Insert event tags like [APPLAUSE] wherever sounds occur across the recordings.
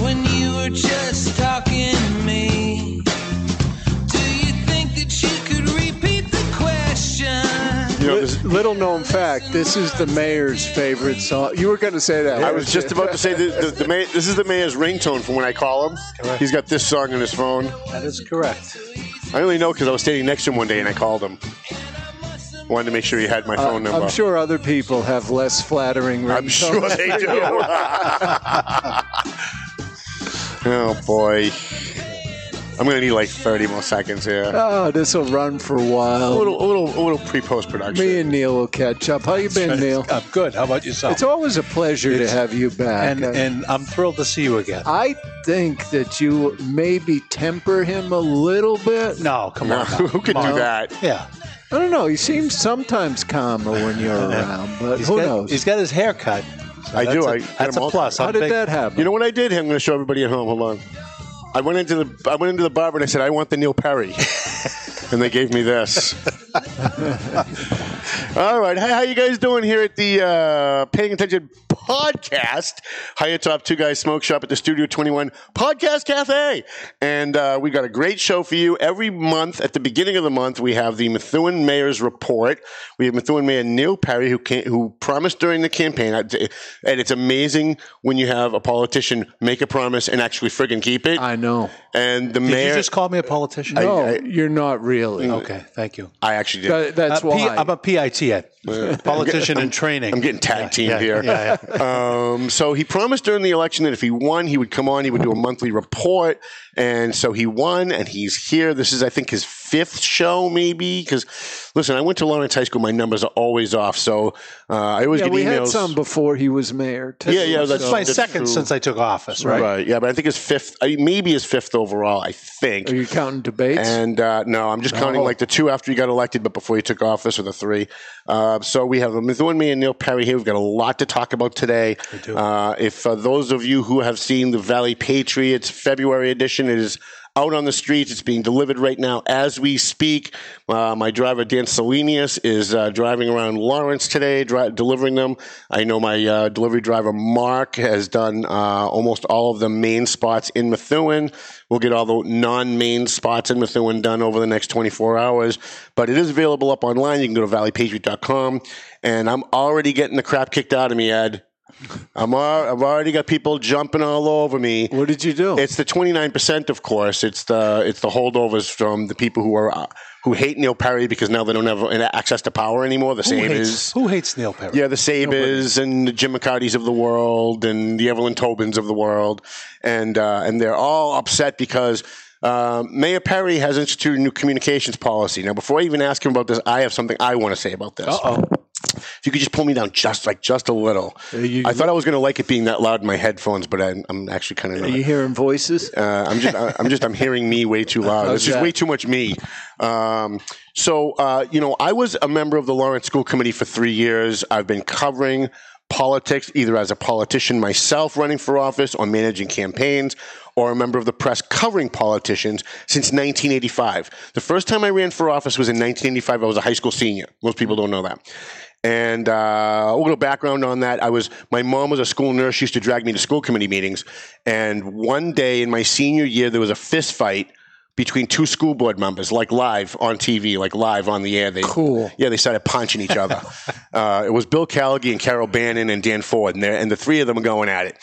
when you were just talking to me. Do you think that you could repeat the question? You know, this little known fact, this is the mayor's favorite song. You were going to say that. I was just about to say the, the, the mayor, this is the mayor's ringtone from when I call him. He's got this song on his phone. That is correct. I only know because I was standing next to him one day and I called him. Wanted to make sure he had my phone number. Uh, I'm sure other people have less flattering I'm sure they do. [LAUGHS] [LAUGHS] oh boy. I'm gonna need like 30 more seconds here. Oh, this will run for a A while. little, a little, a little pre-post production. Me and Neil will catch up. How you been, Neil? I'm good. How about yourself? It's always a pleasure to have you back. and uh, and I'm thrilled to see you again. I think that you maybe temper him a little bit. No, come No, on. now. [LAUGHS] who could Come do on. that? Yeah, I don't know. He seems sometimes calmer when you're [LAUGHS] around, but he's who got, knows? He's got his hair cut. So I do. A, I got that's a plus. How did big- that happen? You know what I did? I'm going to show everybody at home. Hold on. I went into the I went into the barber and I said I want the Neil Perry, [LAUGHS] and they gave me this. [LAUGHS] All right, hey, how you guys doing here at the uh, Paying Attention podcast? High top two guys smoke shop at the Studio Twenty One Podcast Cafe, and uh, we got a great show for you every month. At the beginning of the month, we have the Methuen Mayor's Report. We have Methuen Mayor Neil Perry, who can, who promised during the campaign, and it's amazing when you have a politician make a promise and actually friggin' keep it. I know. and the Did mayor, you just call me a politician? No, I- you're not really. okay, thank you. I actually did. That- that's Uh, why. P- I'm a PIT ed, politician in training. I'm getting tag teamed here. Um, so he promised during the election that if he won, he would come on, he would do a monthly report. And so he won, and he's here. This is, I think, his fifth show, maybe. Because, listen, I went to Lawrence High School. My numbers are always off. So uh, I always yeah, get we emails. had some before he was mayor. Too, Yeah, yeah, that's It's my that's second true. since I took office, right? Right. Yeah, but I think his fifth, uh, maybe his fifth overall, I think. Are you counting debates? And uh, no, I'm just counting like the two after he got elected, but before he took office, or the three. Uh, so we have Methuen, me, and Neil Perry here. We've got a lot to talk about today. do. Uh, if uh, those of you who have seen the Valley Patriots February edition, it is out on the streets. It's being delivered right now as we speak. Uh, my driver Dan Salinius is uh, driving around Lawrence today, dri- delivering them. I know my uh, delivery driver Mark has done uh, almost all of the main spots in Methuen. We'll get all the non-main spots in Methuen done over the next 24 hours, but it is available up online. You can go to valleypatriot.com, and I'm already getting the crap kicked out of me, Ed. I'm al- I've already got people jumping all over me. what did you do? It's the 29%, of course. It's the it's the holdovers from the people who are uh, who hate Neil Perry because now they don't have access to power anymore. The Who Sabas. hates, who hates Neil Perry? Yeah, the Sabas and the Jim McCartys of the world and the Evelyn Tobins of the world, and uh, and they're all upset because uh, Mayor Perry has instituted a new communications policy. Now, before I even ask him about this, I have something I want to say about this. Uh-oh. If you could just pull me down just like just a little. you- I thought I was going to like it being that loud in my headphones, but I, I'm actually kind of Are you hearing voices? Uh, I'm just, I'm just, I'm hearing me way too loud. How's This is way too much me. Um, so, uh, you know, I was a member of the Lawrence School Committee for three years. I've been covering politics either as a politician myself running for office or managing campaigns or a member of the press covering politicians since 1985. The first time I ran for office was in 1985. I was a high school senior. Most people don't know that. And uh, a little background on that: I was my mom was a school nurse. She used to drag me to school committee meetings. And one day in my senior year, there was a fist fight between two school board members, like live on TV, like live on the air. They, Cool. Yeah, they started punching each other. [LAUGHS] uh, it was Bill Callaghy and Carol Bannon and Dan Ford, and, and the three of them were going at it.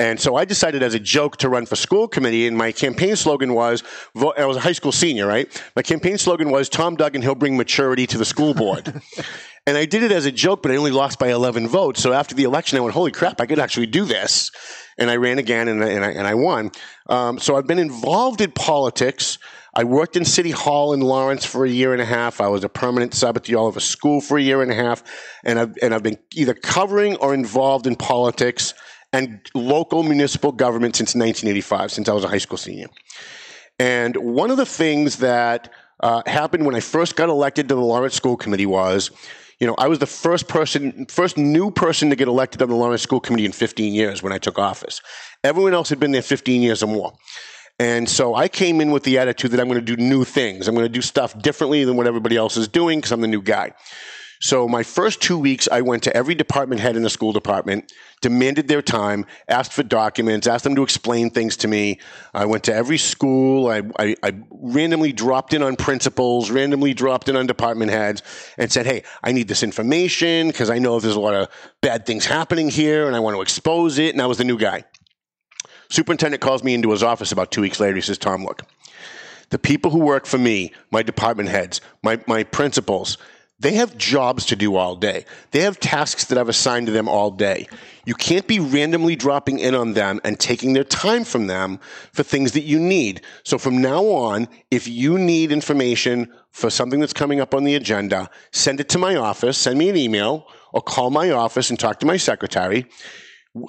And so I decided as a joke to run for school committee, and my campaign slogan was I was a high school senior, right? My campaign slogan was, Tom Duggan, he'll bring maturity to the school board. [LAUGHS] and I did it as a joke, but I only lost by 11 votes. So after the election, I went, holy crap, I could actually do this. And I ran again, and I, and I, and I won. Um, so I've been involved in politics. I worked in City Hall in Lawrence for a year and a half. I was a permanent sub at the Oliver School for a year and a half. And I've, and I've been either covering or involved in politics and local municipal government since 1985, since I was a high school senior. And one of the things that uh, happened when I first got elected to the Lawrence School Committee was, you know, I was the first person, first new person to get elected on the Lawrence School Committee in 15 years when I took office. Everyone else had been there 15 years or more. And so I came in with the attitude that I'm going to do new things. I'm going to do stuff differently than what everybody else is doing because I'm the new guy. So my first two weeks, I went to every department head in the school department, demanded their time, asked for documents, asked them to explain things to me. I went to every school. I, I, I randomly dropped in on principals, randomly dropped in on department heads, and said, "Hey, I need this information because I know there's a lot of bad things happening here, and I want to expose it." And I was the new guy. Superintendent calls me into his office about two weeks later. He says, Tom, look, the people who work for me, my department heads, my, my principals, they have jobs to do all day. They have tasks that I've assigned to them all day. You can't be randomly dropping in on them and taking their time from them for things that you need. So from now on, if you need information for something that's coming up on the agenda, send it to my office, send me an email, or call my office and talk to my secretary.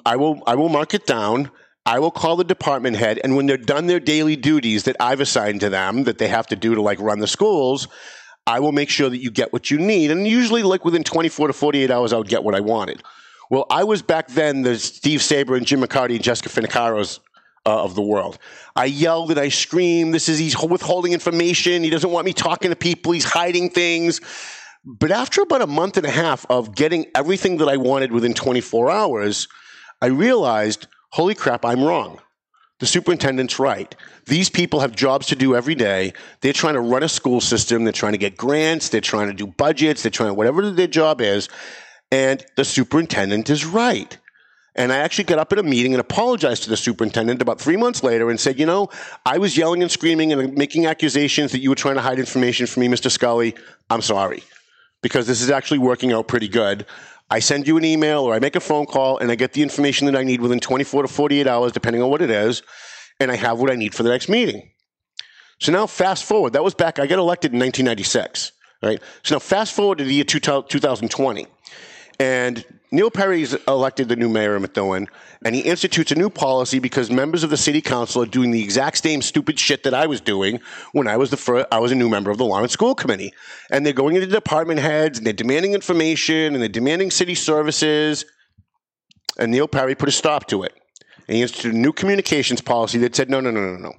I will, I will mark it down. I will call the department head, and when they're done their daily duties that I've assigned to them that they have to do to like run the schools, I will make sure that you get what you need. And usually, like within 24 to 48 hours, I would get what I wanted. Well, I was back then the Steve Saba and Jim McCarty and Jessica Finocchiaros uh, of the world. I yelled and I screamed, This is, he's withholding information. He doesn't want me talking to people. He's hiding things. But after about a month and a half of getting everything that I wanted within 24 hours, I realized holy crap, I'm wrong. The superintendent's right. These people have jobs to do every day. They're trying to run a school system. They're trying to get grants. They're trying to do budgets. They're trying whatever their job is. And the superintendent is right. And I actually got up at a meeting and apologized to the superintendent about three months later and said, you know, I was yelling and screaming and making accusations that you were trying to hide information from me, Mr. Scully. I'm sorry. Because this is actually working out pretty good. I send you an email or I make a phone call and I get the information that I need within 24 to 48 hours, depending on what it is, and I have what I need for the next meeting. So now fast forward. That was back, I got elected in 1996, right? So now fast forward to the year 2020. And Neil Perry is elected the new mayor of Methuen, and he institutes a new policy because members of the city council are doing the exact same stupid shit that I was doing when I was the first, I was a new member of the Lawrence School Committee. And they're going into department heads and they're demanding information and they're demanding city services. And Neil Perry put a stop to it. And he instituted a new communications policy that said, no, no, no, no, no.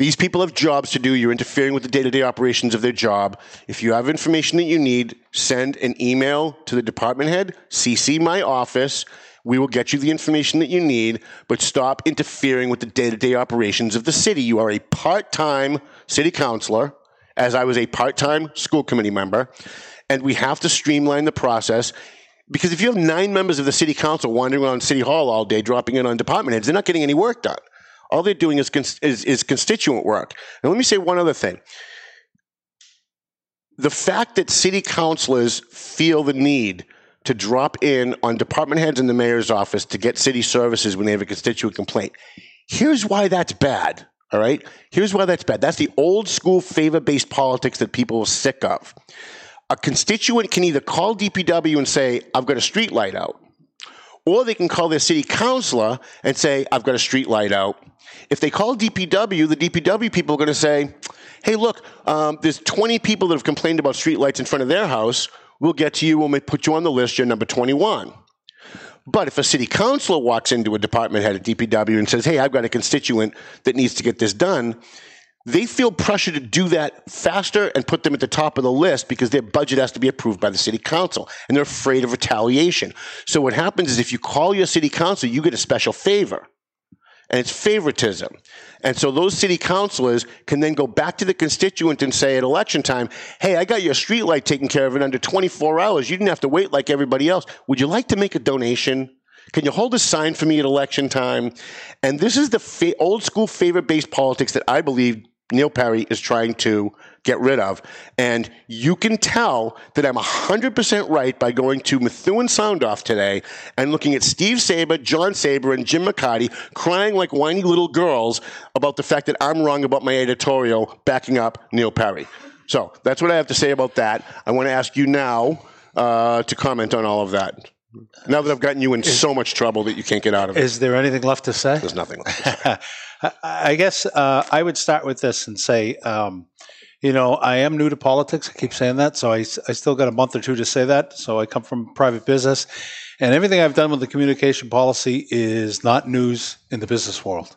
These people have jobs to do. You're interfering with the day to day operations of their job. If you have information that you need, send an email to the department head, CC my office. We will get you the information that you need, but stop interfering with the day to day operations of the city. You are a part time city councilor, as I was a part time school committee member, and we have to streamline the process. Because if you have nine members of the city council wandering around City Hall all day, dropping in on department heads, they're not getting any work done. All they're doing is, is, is constituent work. And let me say one other thing. The fact that city councilors feel the need to drop in on department heads in the mayor's office to get city services when they have a constituent complaint. Here's why that's bad. All right. Here's why that's bad. That's the old school favor based politics that people are sick of. A constituent can either call DPW and say, I've got a street light out, or they can call their city councilor and say, I've got a street light out. If they call DPW, the DPW people are going to say, hey, look, um, there's 20 people that have complained about street lights in front of their house. We'll get to you when we put you on the list. You're number 21. But if a city councilor walks into a department head at DPW and says, hey, I've got a constituent that needs to get this done, they feel pressure to do that faster and put them at the top of the list because their budget has to be approved by the city council and they're afraid of retaliation. So what happens is if you call your city council, you get a special favor and it's favoritism. And so those city councilors can then go back to the constituent and say at election time, hey, I got your street light taken care of in under 24 hours. You didn't have to wait like everybody else. Would you like to make a donation? Can you hold a sign for me at election time? And this is the fa- old school favor based politics that I believe Neil Perry is trying to get rid of. And you can tell that I'm 100% right by going to Methuen Sound Off today and looking at Steve Saba, John Saba, and Jim McCarty crying like whiny little girls about the fact that I'm wrong about my editorial backing up Neil Perry. So that's what I have to say about that. I want to ask you now uh, to comment on all of that. Now that I've gotten you in so much trouble that you can't get out of it, Is there anything left to say? there's nothing left. [LAUGHS] I- guess uh, I would start with this and say, um, you know, I am new to politics. I keep saying that, so I, I still got a month or two to say that. So I come from private business, and everything I've done with the communication policy is not news in the business world.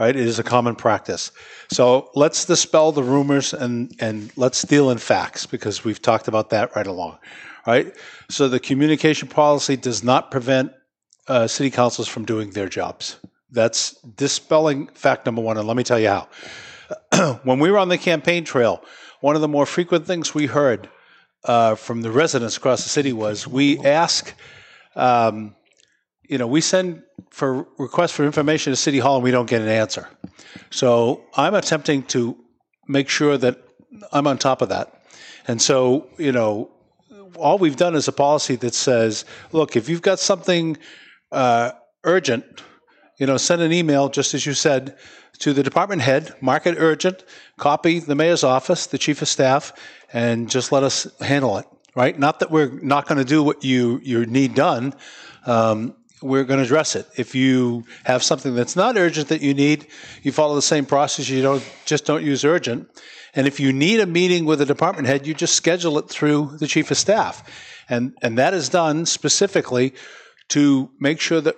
Right? It is a common practice. So let's dispel the rumors and and let's deal in facts because we've talked about that right along. Right? So the communication policy does not prevent uh, city councils from doing their jobs. That's dispelling fact number one, and let me tell you how. [CLEARS THROAT] when we were on the campaign trail, one of the more frequent things we heard uh, from the residents across the city was we ask, um, you know, we send for requests for information to City Hall and we don't get an answer. So I'm attempting to make sure that I'm on top of that. And so, you know, all we've done is a policy that says, look, if you've got something uh, urgent, you know, send an email, just as you said, to the department head, mark it urgent, copy the mayor's office, the chief of staff, and just let us handle it. Right? Not that we're not going to do what you you need done. Um, we're going to address it. If you have something that's not urgent that you need, you follow the same process. You don't just don't use urgent. And if you need a meeting with a department head, you just schedule it through the chief of staff, and and that is done specifically to make sure that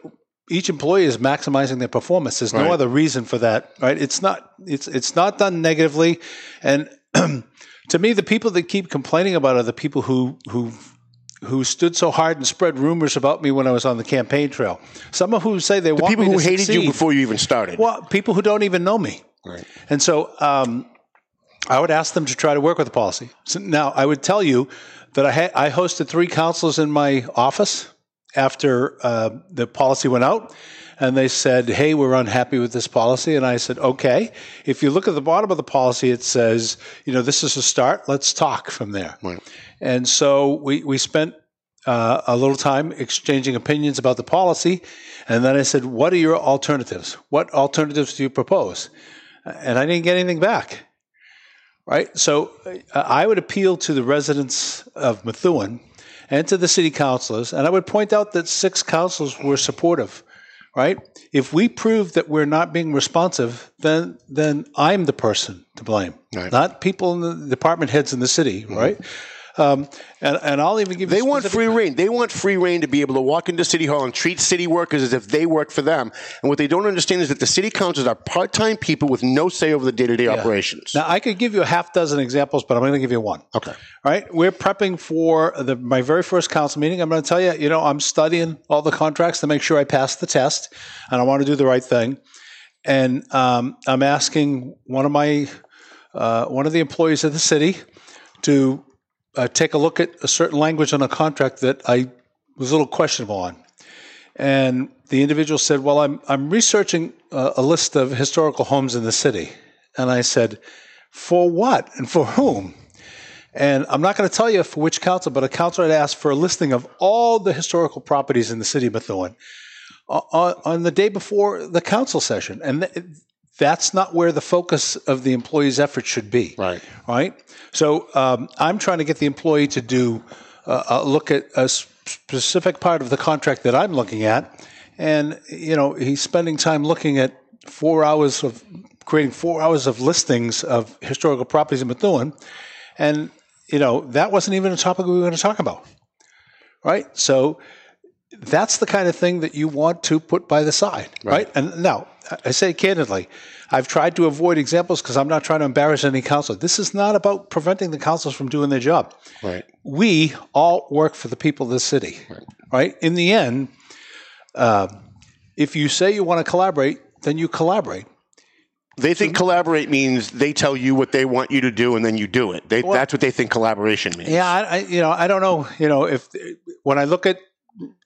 each employee is maximizing their performance. There's no Right. other reason for that, right? It's not it's it's not done negatively, and [CLEARS THROAT] to me, the people that keep complaining about are the people who who who stood so hard and spread rumors about me when I was on the campaign trail. Some of who say they want me to see. The want people who hated succeed. you before you even started. Well, people who don't even know me. Right. And so um, I would ask them to try to work with the policy. So now, I would tell you that I, had, I hosted three councils in my office after uh, the policy went out. And they said, hey, we're unhappy with this policy. And I said, okay. If you look at the bottom of the policy, it says, you know, this is a start. Let's talk from there. Right. And so we, we spent uh, a little time exchanging opinions about the policy. And then I said, What are your alternatives? What alternatives do you propose? And I didn't get anything back. Right? So uh, I would appeal to the residents of Methuen and to the city councilors. And I would point out that six councils were supportive. Right? If we prove that we're not being responsive, then then I'm the person to blame, Right. not people in the department heads in the city. Mm-hmm. Right? Um, and, and I'll even give you They want free reign. They want free reign to be able to walk into City Hall and treat city workers as if they work for them. And what they don't understand is that the city councils are part-time people with no say over the day-to-day operations. Now, I could give you a half dozen examples, but I'm going to give you one. Okay. All right. We're prepping for the, my very first council meeting. I'm going to tell you, you know, I'm studying all the contracts to make sure I pass the test, and I want to do the right thing. And um, I'm asking one of my uh, one of the employees of the city to uh, take a look at a certain language on a contract that I was a little questionable on. And the individual said, "Well, I'm I'm researching a, a list of historical homes in the city." And I said, "For what and for whom?" And I'm not going to tell you for which council, but a council had asked for a listing of all the historical properties in the city of Methuen on, on the day before the council session. And th- that's not where the focus of the employee's effort should be. Right. Right. So um, I'm trying to get the employee to do uh, a look at a specific part of the contract that I'm looking at. And, you know, he's spending time looking at four hours of creating four hours of listings of historical properties in Methuen. And, you know, that wasn't even a topic we were going to talk about. Right. So that's the kind of thing that you want to put by the side. Right. And now, I say candidly, I've tried to avoid examples because I'm not trying to embarrass any council. This is not about preventing the councils from doing their job. Right. We all work for the people of the city. Right. In the end, um, if you say you want to collaborate, then you collaborate. They think collaborate means they tell you what they want you to do and then you do it. They, that's what they think collaboration means. Yeah, I, I, you know, I don't know. You know, if when I look at,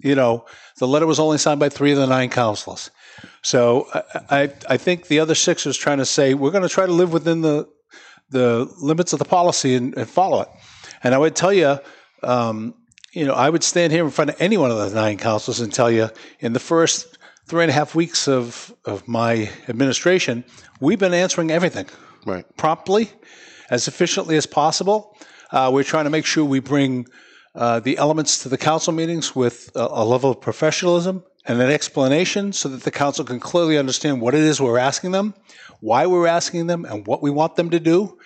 you know, the letter was only signed by three of the nine councilors. So I, I, think the other six is trying to say we're going to try to live within the the limits of the policy and, and follow it. And I would tell you, um, you know, I would stand here in front of any one of the nine councils and tell you in the first three and a half weeks of, of my administration, we've been answering everything Right. promptly, as efficiently as possible. Uh, we're trying to make sure we bring uh, the elements to the council meetings with a, a level of professionalism and an explanation so that the council can clearly understand what it is we're asking them, why we're asking them, and what we want them to do.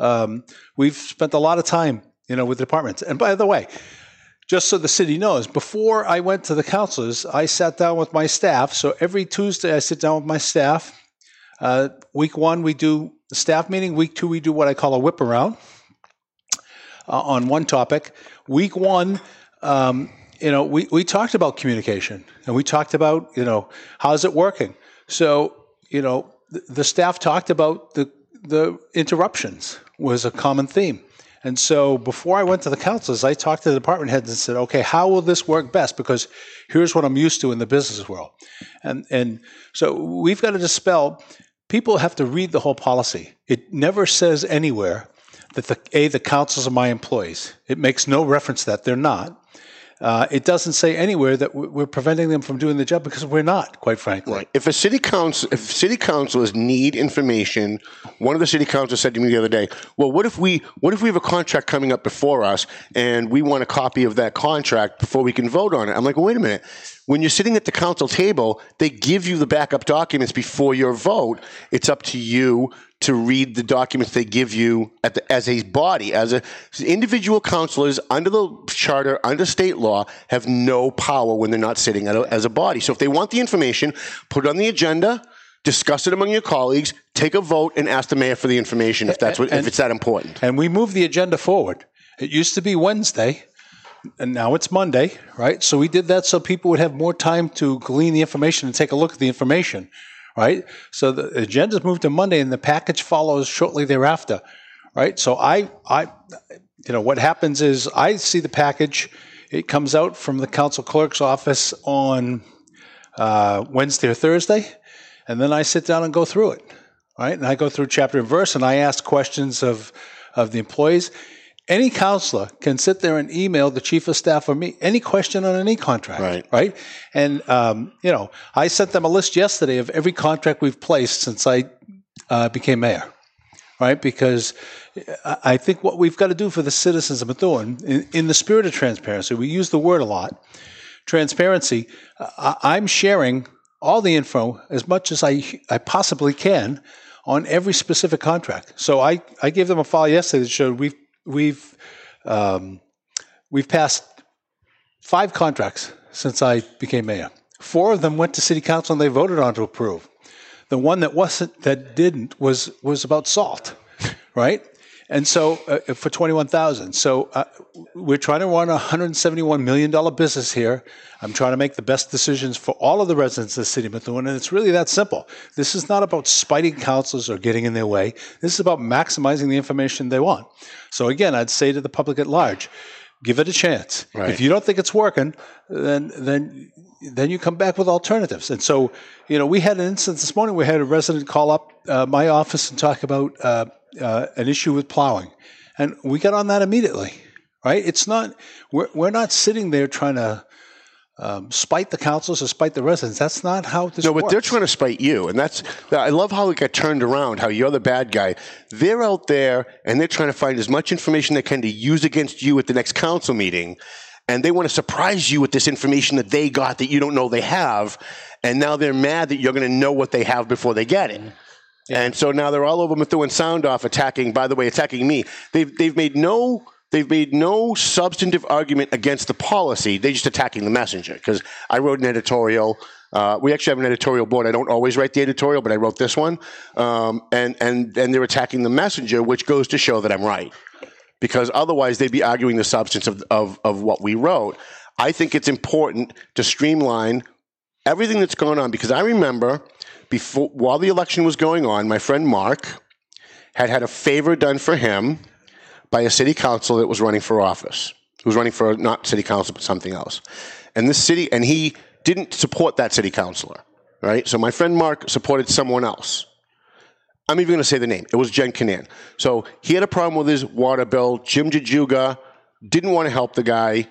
Um, we've spent a lot of time, you know, with departments. And by the way, just so the city knows, before I went to the councilors, I sat down with my staff. So every Tuesday, I sit down with my staff. Uh, week one, we do staff meeting. Week two, we do what I call a whip around uh, on one topic. Week one, um, you know, we, we talked about communication and we talked about, you know, how's it working? So, you know, the, the staff talked about the, the interruptions was a common theme. And so before I went to the councils, I talked to the department heads and said, okay, how will this work best? Because here's what I'm used to in the business world. And, and so we've got to dispel, people have to read the whole policy. It never says anywhere that the, A, the councils are my employees. It makes no reference that. They're not. Uh, it doesn't say anywhere that we're preventing them from doing the job because we're not, quite frankly. Right. If a city council, if city councilors need information, one of the city councilors said to me the other day, "Well, what if we, what if we have a contract coming up before us, and we want a copy of that contract before we can vote on it?" I'm like, well, "Wait a minute." When you're sitting at the council table, they give you the backup documents before your vote. It's up to you to read the documents they give you the, as a body, as a individual councilors under the charter, under state law, have no power when they're not sitting a, as a body. So if they want the information, put it on the agenda, discuss it among your colleagues, take a vote, and ask the mayor for the information if that's what, and, if it's that important. And we move the agenda forward. It used to be Wednesday and now it's Monday, right? So we did that so people would have more time to glean the information and take a look at the information, right? So the agenda's moved to Monday, and the package follows shortly thereafter, right? So I, I, you know, what happens is I see the package. It comes out from the council clerk's office on uh, Wednesday or Thursday, and then I sit down and go through it, right? And I go through chapter and verse, and I ask questions of of the employees any counselor can sit there and email the chief of staff or me any question on any contract, right? Right. And um, you know, I sent them a list yesterday of every contract we've placed since I uh, became mayor, right? Because I think what we've got to do for the citizens of Methuen, in, in the spirit of transparency, we use the word a lot. Transparency. Uh, I'm sharing all the info as much as I I possibly can on every specific contract. So I, I gave them a file yesterday that showed we've we've um, we've passed five contracts since I became mayor. Four of them went to city council and they voted on to approve. The one that wasn't that didn't was was about salt, right? And so uh, for twenty one thousand. So uh, we're trying to run a hundred seventy one million dollar business here. I'm trying to make the best decisions for all of the residents of the city of Methuen, and it's really that simple. This is not about spiting councils or getting in their way. This is about maximizing the information they want. So again, I'd say to the public at large, give it a chance. Right. If you don't think it's working, then then then you come back with alternatives. And so, you know, we had an instance this morning. We had a resident call up uh, my office and talk about uh, uh, an issue with plowing, and we got on that immediately. Right? It's not we're we're not sitting there trying to um, spite the councils or spite the residents. That's not how this no, works. but they're trying to spite you, and that's. I love how it got turned around. How you're the bad guy. They're out there and they're trying to find as much information they can to use against you at the next council meeting, and they want to surprise you with this information that they got that you don't know they have, and now they're mad that you're going to know what they have before they get it. Yeah. And so now they're all over Methuen Sound off attacking. By the way, attacking me. They've they've made no They've made no substantive argument against the policy. They're just attacking the messenger because I wrote an editorial. Uh, we actually have an editorial board. I don't always write the editorial, but I wrote this one. Um, and, and, and they're attacking the messenger, which goes to show that I'm right. Because otherwise, they'd be arguing the substance of, of, of what we wrote. I think it's important to streamline everything that's going on because I remember before, while the election was going on, my friend Mark had had a favor done for him by a city council that was running for office. Who was running for not city council but something else. And this city and he didn't support that city councilor, right? So my friend Mark supported someone else. I'm even going to say the name. It was Jen Kannan. So he had a problem with his water bill. Jim Jajuga didn't want to help the guy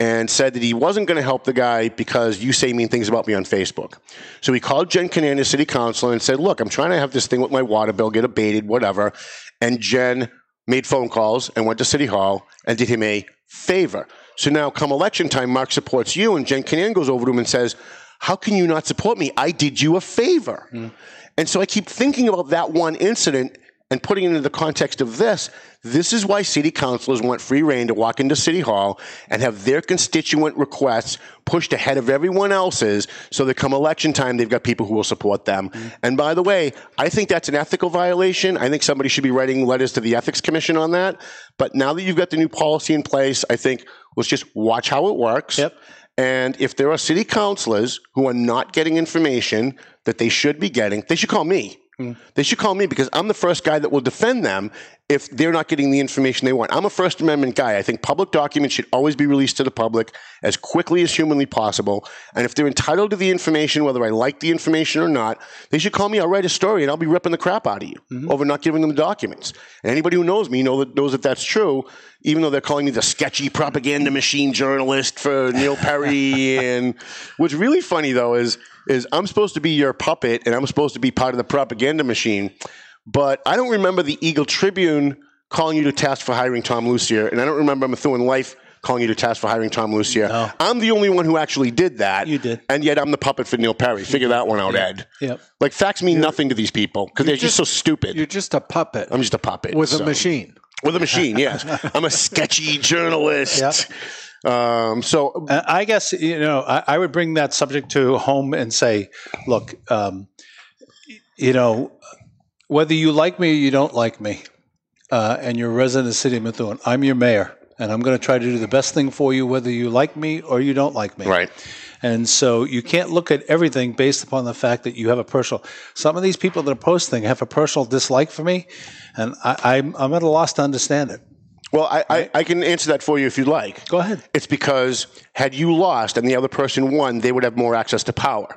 and said that he wasn't going to help the guy because you say mean things about me on Facebook. So he called Jen Kannan, his city councilor, and said, Look, I'm trying to have this thing with my water bill get abated, whatever. And Jen made phone calls and went to City Hall and did him a favor. So now, come election time, Mark supports you, and Jen Kannan goes over to him and says, How can you not support me? I did you a favor. Mm. And so I keep thinking about that one incident and putting it into the context of this. This is why city councilors want free reign to walk into City Hall and have their constituent requests pushed ahead of everyone else's so that come election time, they've got people who will support them. Mm-hmm. And by the way, I think that's an ethical violation. I think somebody should be writing letters to the Ethics Commission on that. But now that you've got the new policy in place, I think let's just watch how it works. Yep. And if there are city councilors who are not getting information that they should be getting, they should call me. Hmm. They should call me because I'm the first guy that will defend them if they're not getting the information they want. I'm a First Amendment guy. I think public documents should always be released to the public as quickly as humanly possible. And if they're entitled to the information, whether I like the information or not, they should call me. I'll write a story and I'll be ripping the crap out of you mm-hmm. over not giving them the documents. And anybody who knows me know that, knows that that's true, even though they're calling me the sketchy propaganda machine journalist for Neil Perry. [LAUGHS] and what's really funny though is is I'm supposed to be your puppet and I'm supposed to be part of the propaganda machine. But I don't remember the Eagle Tribune calling you to task for hiring Tom Lucier, and I don't remember Methuen Life calling you to task for hiring Tom Lucier. No. I'm the only one who actually did that. You did. And yet I'm the puppet for Neil Perry. Figure that one out, Ed. Yep. Like facts mean nothing to these people because they're just, so stupid. You're just a puppet I'm just a puppet. with a machine. With a machine, yes. [LAUGHS] I'm a sketchy journalist. Um, so Uh, I guess you know I, I would bring that subject to home and say, look, um, you know, whether you like me or you don't like me, uh, and you're a resident of the city of Methuen, I'm your mayor, and I'm going to try to do the best thing for you, whether you like me or you don't like me. right. And so you can't look at everything based upon the fact that you have a personal. Some of these people that are posting have a personal dislike for me, and I, I'm, I'm at a loss to understand it. Well, I, I, I can answer that for you if you'd like. Go ahead. It's because had you lost and the other person won, they would have more access to power.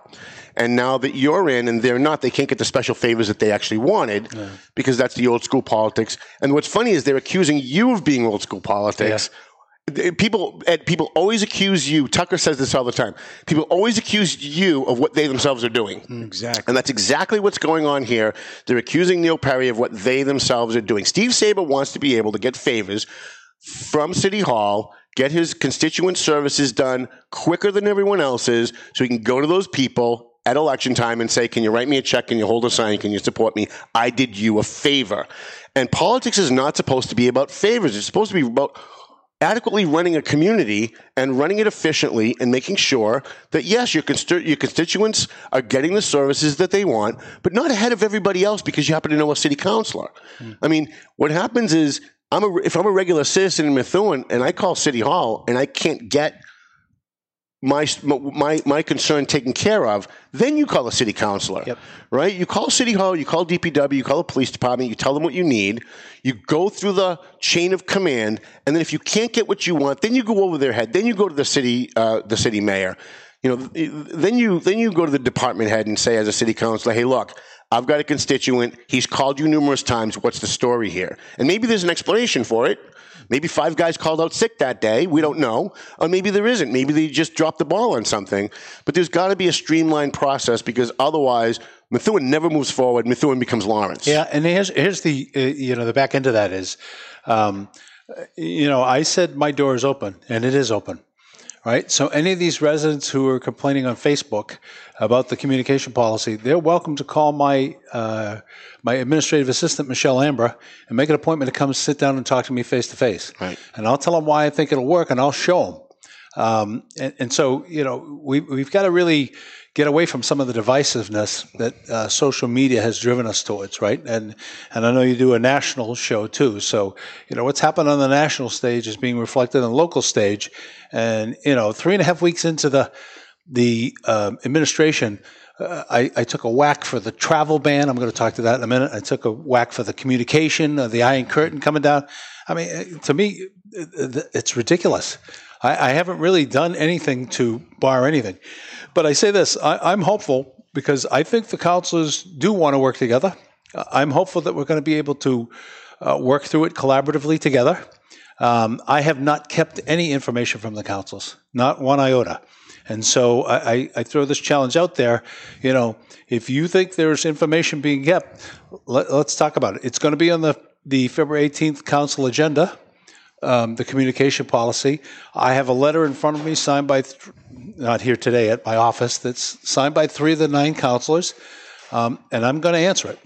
And now that you're in and they're not, they can't get the special favors that they actually wanted because that's the old school politics. And what's funny is they're accusing you of being old school politics. They- People, people always accuse you. Tucker says this all the time. People always accuse you of what they themselves are doing. Mm, exactly. And that's exactly what's going on here. They're accusing Neil Perry of what they themselves are doing. Steve Saba wants to be able to get favors from City Hall, get his constituent services done quicker than everyone else's, so he can go to those people at election time and say, Can you write me a check? Can you hold a sign? Can you support me? I did you a favor. And politics is not supposed to be about favors, it's supposed to be about adequately running a community and running it efficiently and making sure that yes your, consti- your constituents are getting the services that they want but not ahead of everybody else because you happen to know a city councilor. Hmm. I mean what happens is I'm a, if i'm a regular citizen in methuen and i call city hall and i can't get my, my, my concern taken care of, then you call a city councilor, Yep. right? You call city hall, you call DPW, you call the police department, you tell them what you need, you go through the chain of command, and then if you can't get what you want, then you go over their head, then you go to the city, uh, the city mayor, you know, then you then you go to the department head and say as a city councilor, hey, look, I've got a constituent. He's called you numerous times. What's the story here? And maybe there's an explanation for it. Maybe five guys called out sick that day. We don't know. Or maybe there isn't. Maybe they just dropped the ball on something. But there's got to be a streamlined process because otherwise, Methuen never moves forward. Methuen becomes Lawrence. Yeah, and here's here's the uh, you know the back end of that is, um, you know, I said my door is open, and it is open, right? So any of these residents who are complaining on Facebook about the communication policy, they're welcome to call my uh, my administrative assistant Michelle Ambra and make an appointment to come sit down and talk to me face to face. Right. And I'll tell them why I think it'll work, and I'll show them. Um, and, and so, you know, we, we've got to really get away from some of the divisiveness that uh, social media has driven us towards, right? And and I know you do a national show too. So, you know, what's happened on the national stage is being reflected on the local stage. And you know, three and a half weeks into the the um, administration. Uh, I, I took a whack for the travel ban. I'm going to talk to that in a minute. I took a whack for the communication, uh, the Iron Curtain coming down. I mean, uh, to me, uh, it's ridiculous. I, I haven't really done anything to bar anything. But I say this I, I'm hopeful because I think the councilors do want to work together. I'm hopeful that we're going to be able to uh, work through it collaboratively together. Um, I have not kept any information from the councils, not one iota. And so I, I, I throw this challenge out there. You know, if you think there's information being kept, let, us talk about it. It's going to be on the the February 18th council agenda, um, the communication policy. I have a letter in front of me signed by, th- not here today at my office, that's signed by three of the nine councilors, um, and I'm going to answer it.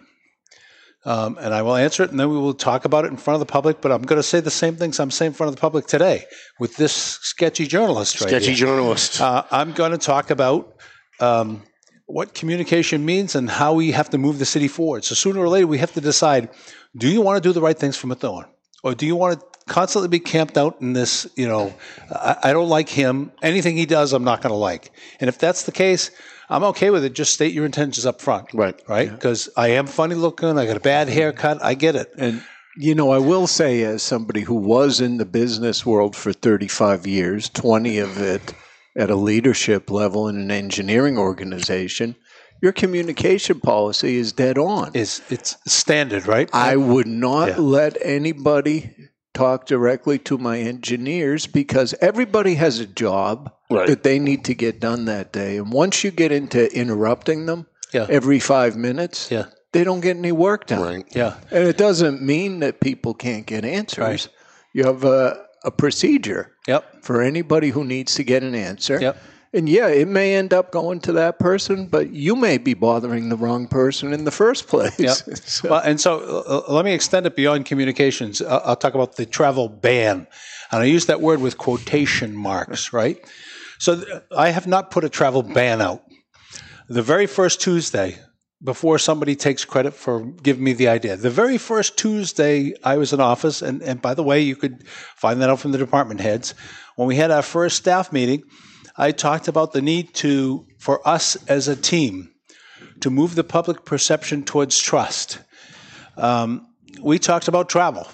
Um, and I will answer it, and then we will talk about it in front of the public. But I'm going to say the same things I'm saying in front of the public today with this sketchy journalist right Sketchy here. journalist. Uh, I'm going to talk about um, what communication means and how we have to move the city forward. So sooner or later, we have to decide: Do you want to do the right things for Methuen, or do you want to constantly be camped out in this? You know, I, I don't like him. Anything he does, I'm not going to like. And if that's the case, I'm okay with it. Just state your intentions up front. Right. Right. Because I am funny looking. I got a bad haircut. I get it. And you know, I will say, as somebody who was in the business world for 35 years, 20 of it at a leadership level in an engineering organization, your communication policy is dead on. Is it's standard, right? I would not Yeah. let anybody talk directly to my engineers because everybody has a job Right. that they need to get done that day. And once you get into interrupting them Yeah. every five minutes, Yeah. they don't get any work done. Right. yeah. And it doesn't mean that people can't get answers. Right. You have a, a procedure Yep. for anybody who needs to get an answer. Yep. And yeah, it may end up going to that person, but you may be bothering the wrong person in the first place. Yep. [LAUGHS] So- Well, and so uh, let me extend it beyond communications. Uh, I'll talk about the travel ban. And I use that word with quotation marks, right? So th- I have not put a travel ban out. The very first Tuesday, before somebody takes credit for giving me the idea, the very first Tuesday I was in office, and, and by the way, you could find that out from the department heads. When we had our first staff meeting, I talked about the need to, for us as a team, to move the public perception towards trust. Um, we talked about travel,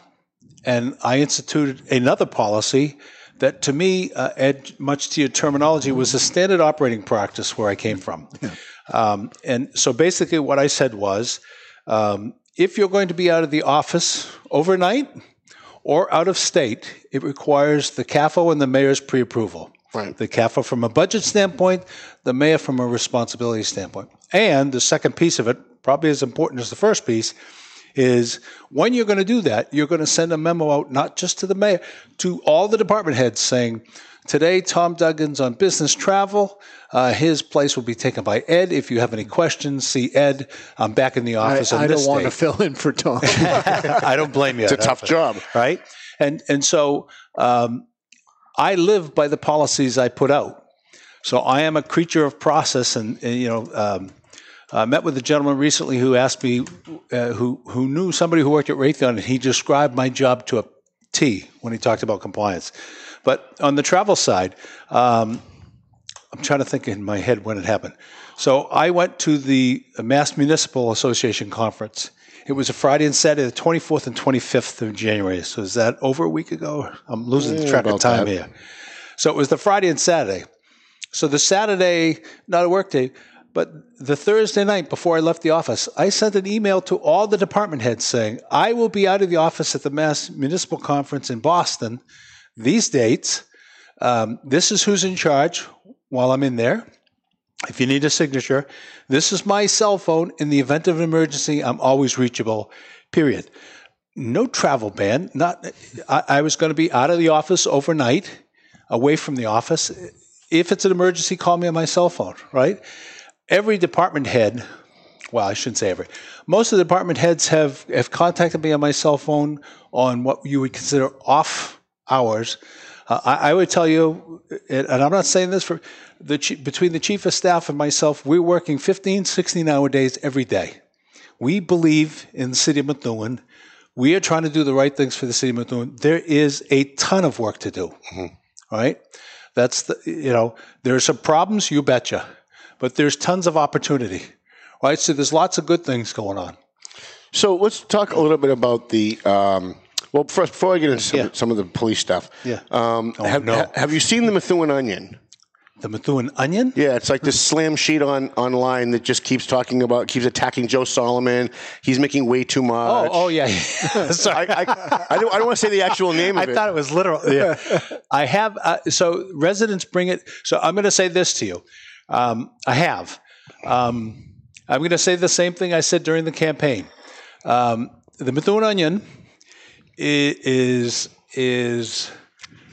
and I instituted another policy that, to me, uh, Ed, much to your terminology, was a standard operating practice where I came from. Um, and so basically, what I said was um, if you're going to be out of the office overnight or out of state, it requires the CAFO and the mayor's pre approval. Right. The CAFO from a budget standpoint, the mayor from a responsibility standpoint. And the second piece of it, probably as important as the first piece, is when you're going to do that, you're going to send a memo out not just to the mayor, to all the department heads saying, Today, Tom Duggan's on business travel. Uh, his place will be taken by Ed. If you have any questions, see Ed. I'm back in the I, office. on I this don't want to [LAUGHS] fill in for Tom. [LAUGHS] I don't blame you. It's a tough job. right? And and so um, I live by the policies I put out. So I am a creature of process, and, and, you know. Um, I met with a gentleman recently who asked me, uh, who who knew somebody who worked at Raytheon, and he described my job to a T when he talked about compliance. But on the travel side, um, I'm trying to think in my head when it happened. So I went to the Mass Municipal Association conference. It was a Friday and Saturday, the 24th and 25th of January. So is that over a week ago? I'm losing Yeah, track of time that. here. So it was the Friday and Saturday. So the Saturday, not a work day, but the Thursday night before I left the office, I sent an email to all the department heads saying, I will be out of the office at the Mass Municipal Conference in Boston these dates. Um, this is who's in charge while I'm in there. If you need a signature, this is my cell phone. In the event of an emergency, I'm always reachable, period. No travel ban. Not, I, I was going to be out of the office overnight, away from the office. If it's an emergency, call me on my cell phone, right? Every department head, well, I shouldn't say every, most of the department heads have, have contacted me on my cell phone on what you would consider off hours. Uh, I, I would tell you, and I'm not saying this for the between the chief of staff and myself, we're working 15, 16 hour days every day. We believe in the city of Methuen. We are trying to do the right things for the city of Methuen. There is a ton of work to do. Right? That's the you know there are some problems, you betcha, but there's tons of opportunity. Right? So there's lots of good things going on. So let's talk a little bit about the. Um, well, first, before I get into some, Yeah. some of the police stuff, Yeah. um, Oh, have, no. ha- have you seen the Methuen Onion? The Methuen Onion. Yeah, it's like this slam sheet on online that just keeps talking about, keeps attacking Joe Solomon. He's making way too much. Oh, oh yeah. [LAUGHS] Sorry. I, I, I don't, I don't want to say the actual name of [LAUGHS] I it. thought it was literal. Yeah. [LAUGHS] I have. Uh, so residents bring it. So I'm going to say this to you. Um, I have. Um, I'm going to say the same thing I said during the campaign. Um, the Methuen Onion is is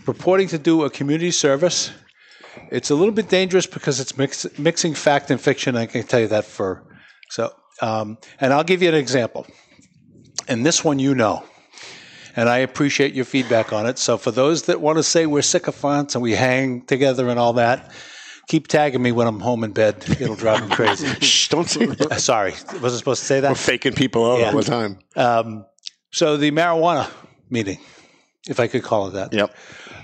purporting to do a community service. It's a little bit dangerous because it's mix, mixing fact and fiction. I can tell you that for so. Um, and I'll give you an example. And this one you know, and I appreciate your feedback on it. So for those that want to say we're sycophants and we hang together and all that, keep tagging me when I'm home in bed. It'll drive me crazy. [LAUGHS] Shh, don't say that. [LAUGHS] Sorry, wasn't supposed to say that. We're faking people out Yeah. all the time. Um, so the marijuana meeting, if I could call it that. Yep.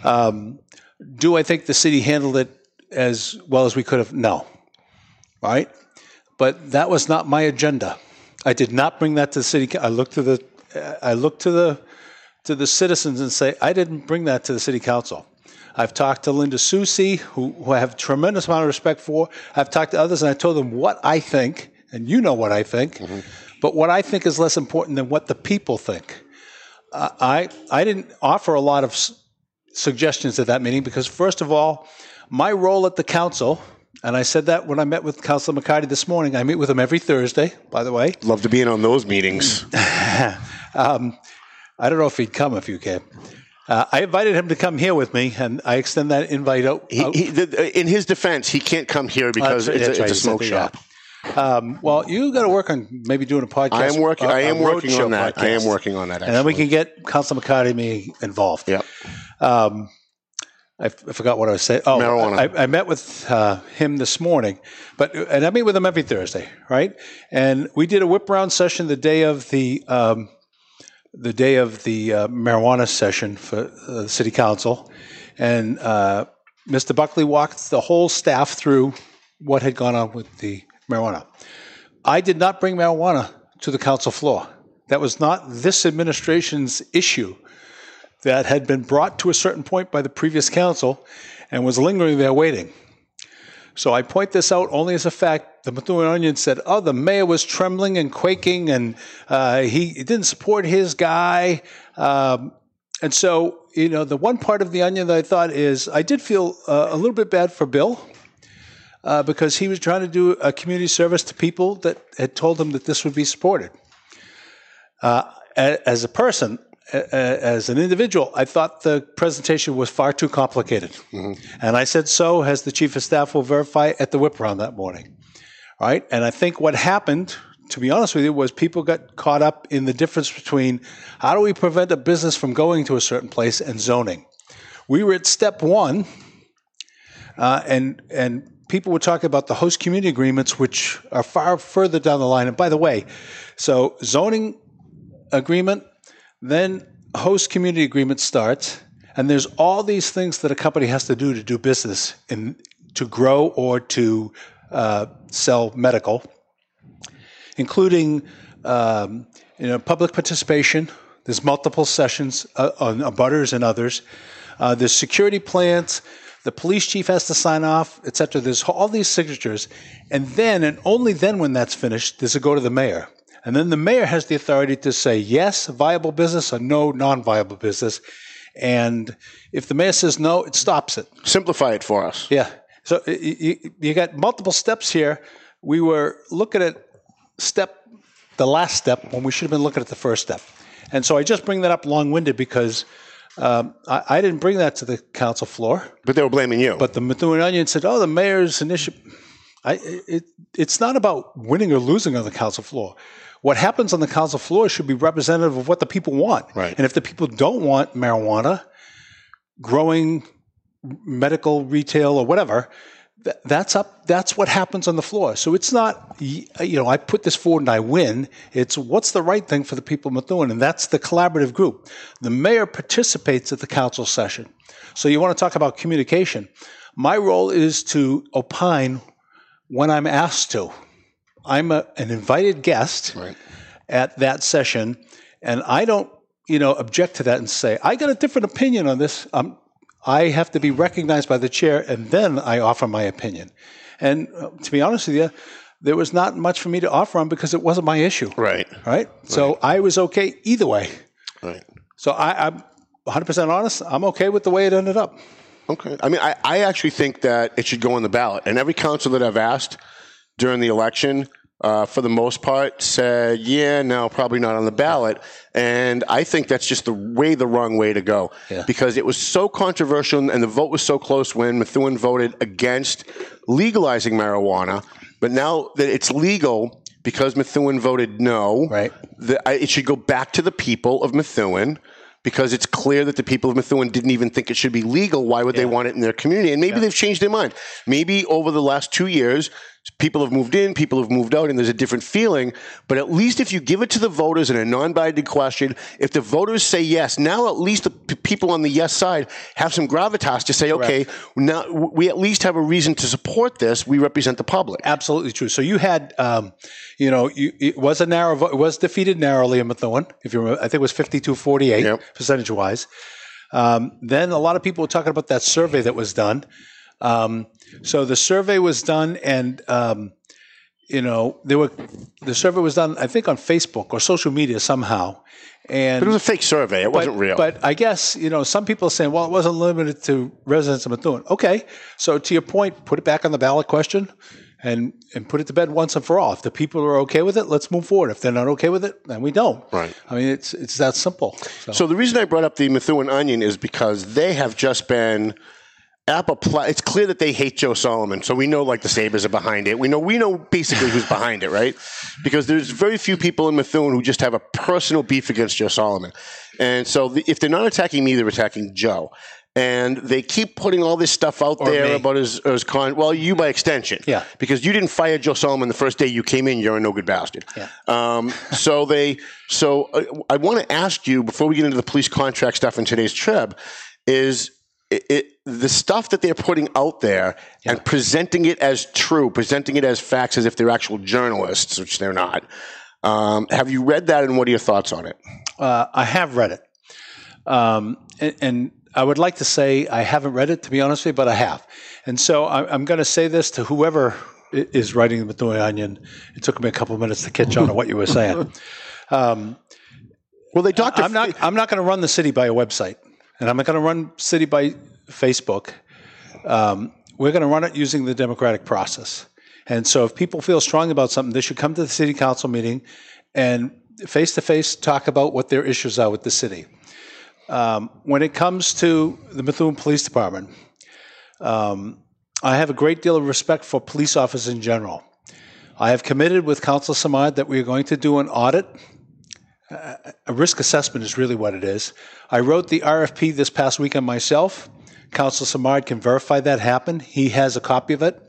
Um, do I think the city handled it as well as we could have? No. Right? But that was not my agenda. I did not bring that to the city. I looked to the, I looked to the, to the citizens and say, I didn't bring that to the city council. I've talked to Linda Susi, who, who I have a tremendous amount of respect for. I've talked to others, and I told them what I think, and you know what I think. But what I think is less important than what the people think. Uh, I I didn't offer a lot of s- suggestions at that meeting because, first of all, my role at the council, and I said that when I met with Councilor McCarty this morning. I meet with him every Thursday, by the way. Love to be in on those meetings. [LAUGHS] um, I don't know if he'd come if you came. Uh, I invited him to come here with me, and I extend that invite out. He, out- he, the, in his defense, he can't come here because That's- it's, a, right, it's a he said smoke that, shop. Um, well, you got to work on maybe doing a podcast. I am working. I am working on that. I am working on that. and then we can get Council me involved. Yep. Um, I, f- I forgot what I was saying. Oh, Marijuana. I, I met with uh, him this morning, but and I meet with him every Thursday, right? And we did a whip round session the day of the um, the day of the uh, marijuana session for uh, the city council, and uh, Mr. Buckley walked the whole staff through what had gone on with the marijuana. I did not bring marijuana to the council floor. That was not this administration's issue that had been brought to a certain point by the previous council and was lingering there waiting. So I point this out only as a fact. The Methuen Onion said, "Oh, the mayor was trembling and quaking, and uh, he didn't support his guy." Um, and so, you know, the one part of the onion that I thought is, I did feel uh, a little bit bad for Bill uh, because he was trying to do a community service to people that had told him that this would be supported. Uh, as a person, as an individual, I thought the presentation was far too complicated. And I said so, as the chief of staff will verify, at the whip round that morning. Right? And I think what happened, to be honest with you, was people got caught up in the difference between how do we prevent a business from going to a certain place and zoning. We were at step one, uh, and and people were talking about the host community agreements, which are far further down the line. And by the way, so zoning agreement, then host community agreement starts, and there's all these things that a company has to do to do business in to grow or to uh, sell medical, including um, you know public participation. There's multiple sessions uh, on on butters and others. Uh, there's security plans. The police chief has to sign off, et cetera. There's all these signatures, and then and only then, when that's finished, does it go to the mayor. And then the mayor has the authority to say yes, viable business, or no, non-viable business. And if the mayor says no, it stops it. Simplify it for us. Yeah. So y- y- y- you got multiple steps here. We were looking at step, the last step, when we should have been looking at the first step. And so I just bring that up long-winded because um, I, I didn't bring that to the council floor. But they were blaming you. But the Methuen Onion said, "Oh, the mayor's initiative." I, it, it's not about winning or losing on the council floor. What happens on the council floor should be representative of what the people want. Right. And if the people don't want marijuana, growing medical retail or whatever, that's up. That's what happens on the floor. So it's not, you know, I put this forward and I win. It's what's the right thing for the people of Methuen, and that's the collaborative group. The mayor participates at the council session. So you want to talk about communication. My role is to opine when I'm asked to. I'm a, an invited guest Right. at that session, and I don't, you know, object to that and say I got a different opinion on this. Um, I have to be recognized by the chair, and then I offer my opinion. And uh, to be honest with you, there was not much for me to offer on because it wasn't my issue. Right. Right. So I was okay either way. Right. So I, I'm 100% honest. I'm okay with the way it ended up. Okay. I mean, I, I actually think that it should go on the ballot. And every council that I've asked during the election, uh, for the most part, said, yeah, no, probably not on the ballot. And I think that's just the way the wrong way to go Yeah. because it was so controversial and the vote was so close when Methuen voted against legalizing marijuana. But now that it's legal, because Methuen voted no, Right. the, I, it should go back to the people of Methuen because it's clear that the people of Methuen didn't even think it should be legal. Why would they want it in their community? And maybe they've changed their mind. Maybe over the last two years, people have moved in, people have moved out, and there's a different feeling. But at least if you give it to the voters in a non-binding question, if the voters say yes, now at least the p- people on the yes side have some gravitas to say, okay, now we at least have a reason to support this. We represent the public. Absolutely true. So you had, um, you know, you, it was a narrow vote. It was defeated narrowly in Methuen. If you remember, I think it was 52-48 Yep. percentage wise. Um, then a lot of people were talking about that survey that was done. Um, so the survey was done, and um, you know, there were the survey was done, I think, on Facebook or social media somehow. And But it was a fake survey. It wasn't real. but I guess you know some people are saying, well, it wasn't limited to residents of Methuen. Okay, so to your point, put it back on the ballot question, and and put it to bed once and for all. If the people are okay with it, let's move forward. If they're not okay with it, then we don't. Right. I mean, it's it's that simple. So, So the reason I brought up the Methuen Onion is because they have just been It's clear that they hate Joe Solomon, so we know like the Sabas are behind it. We know we know basically who's behind it, right? Because there's very few people in Methuen who just have a personal beef against Joe Solomon, and so the, if they're not attacking me, they're attacking Joe. And they keep putting all this stuff out there me. about his, his con. Well, you by extension, Yeah. because you didn't fire Joe Solomon the first day you came in. You're a no good bastard. Yeah. Um, so they, so uh, I want to ask you before we get into the police contract stuff in today's trib, is it, it the stuff that they're putting out there and presenting it as true, presenting it as facts, as if they're actual journalists, which they're not. Um, have you read that, and what are your thoughts on it? uh, I have read it, um, and, and I would like to say I haven't read it to be honest with you, but I have. And so I, I'm going to say this to whoever is writing the Methuen Onion. It took me a couple of minutes to catch on to what you were saying. [LAUGHS] Um, Well, they doctor. I'm not. I'm not going to run the city by a website, and I'm going to run city by Facebook. Um, we're going to run it using the democratic process. And so, if people feel strong about something, they should come to the city council meeting and face to face talk about what their issues are with the city. Um, when it comes to the Methuen Police Department, um, I have a great deal of respect for police officers in general. I have committed with Council Simard that we are going to do an audit a risk assessment is really what it is. I wrote the RFP this past weekend myself. Council Simard can verify that happened. He has a copy of it.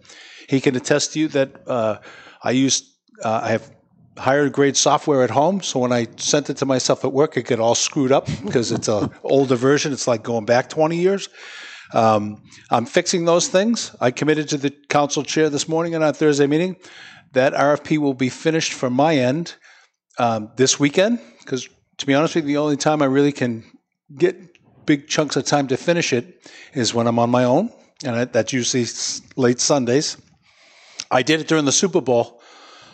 He can attest to you that uh, I used, uh, I have higher grade software at home. So when I sent it to myself at work, it got all screwed up [LAUGHS] because it's an older version. It's like going back 20 years. Um, I'm fixing those things. I committed to the council chair this morning in our Thursday meeting. That RFP will be finished from my end um, this weekend because, to be honest with you, the only time I really can get big chunks of time to finish it is when I'm on my own, and I, that's usually s- late Sundays. I did it during the Super Bowl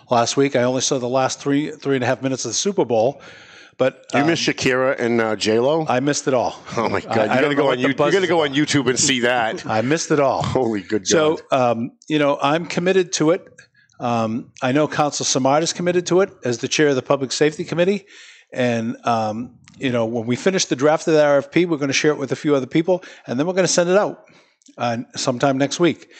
last week. I only saw the last three three and a half minutes of the Super Bowl, but You um, miss Shakira and uh, J Lo. I missed it all. Oh my god! I- you got to go on YouTube. You got to go on. YouTube and see that. [LAUGHS] I missed it all. Holy good God! So, um, you know, I'm committed to it. Um, I know Council Simard is committed to it as the chair of the Public Safety Committee. And, um, you know, when we finish the draft of the RFP, we're going to share it with a few other people, and then we're going to send it out uh, sometime next week.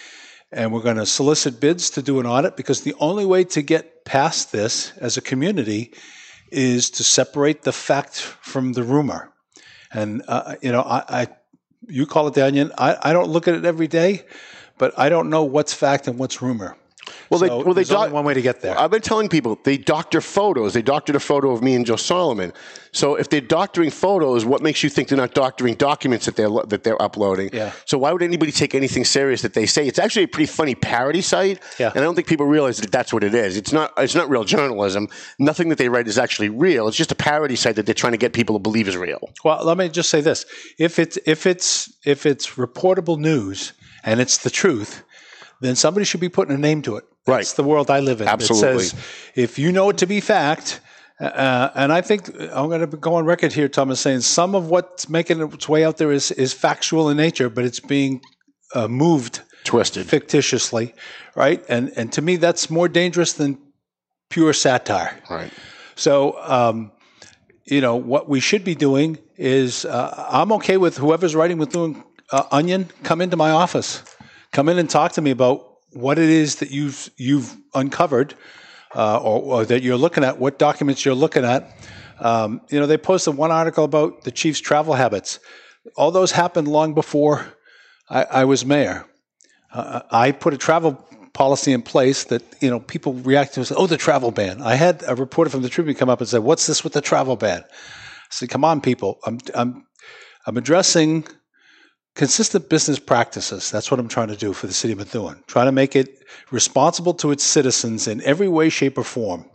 And we're going to solicit bids to do an audit because the only way to get past this as a community is to separate the fact from the rumor. And, uh, you know, I, I you call it the onion. I, I don't look at it every day, but I don't know what's fact and what's rumor. Well, they So well they there's only one way to get there. I've been telling people they doctor photos. They doctored a photo of me and Joe Solomon. So if they're doctoring photos, what makes you think they're not doctoring documents that they're that they're uploading? Yeah. So why would anybody take anything serious that they say? It's actually a pretty funny parody site. Yeah. And I don't think people realize that that's what it is. It's not. It's not real journalism. Nothing that they write is actually real. It's just a parody site that they're trying to get people to believe is real. Well, let me just say this: if it's if it's if it's reportable news and it's the truth, then somebody should be putting a name to it. Right. That's the world I live in. Absolutely. It says if you know it to be fact. Uh, and I think I'm going to go on record here, Thomas, saying some of what's making its way out there is, is factual in nature, but it's being uh, moved Twisted. fictitiously, right? And and to me, that's more dangerous than pure satire. Right. So, um, you know, what we should be doing is uh, I'm okay with whoever's writing with doing uh, Onion, come into my office. Come in and talk to me about what it is that you've, you've uncovered uh, or, or that you're looking at, what documents you're looking at. Um, you know, they posted one article about the chief's travel habits. All those happened long before I, I was mayor. Uh, I put a travel policy in place that you know people react to. Say, oh, the travel ban. I had a reporter from the Tribune come up and say, "What's this with the travel ban?" I said, "Come on, people. I'm I'm I'm addressing consistent business practices. That's what I'm trying to do for the city of Methuen. Trying to make it responsible to its citizens in every way, shape, or form."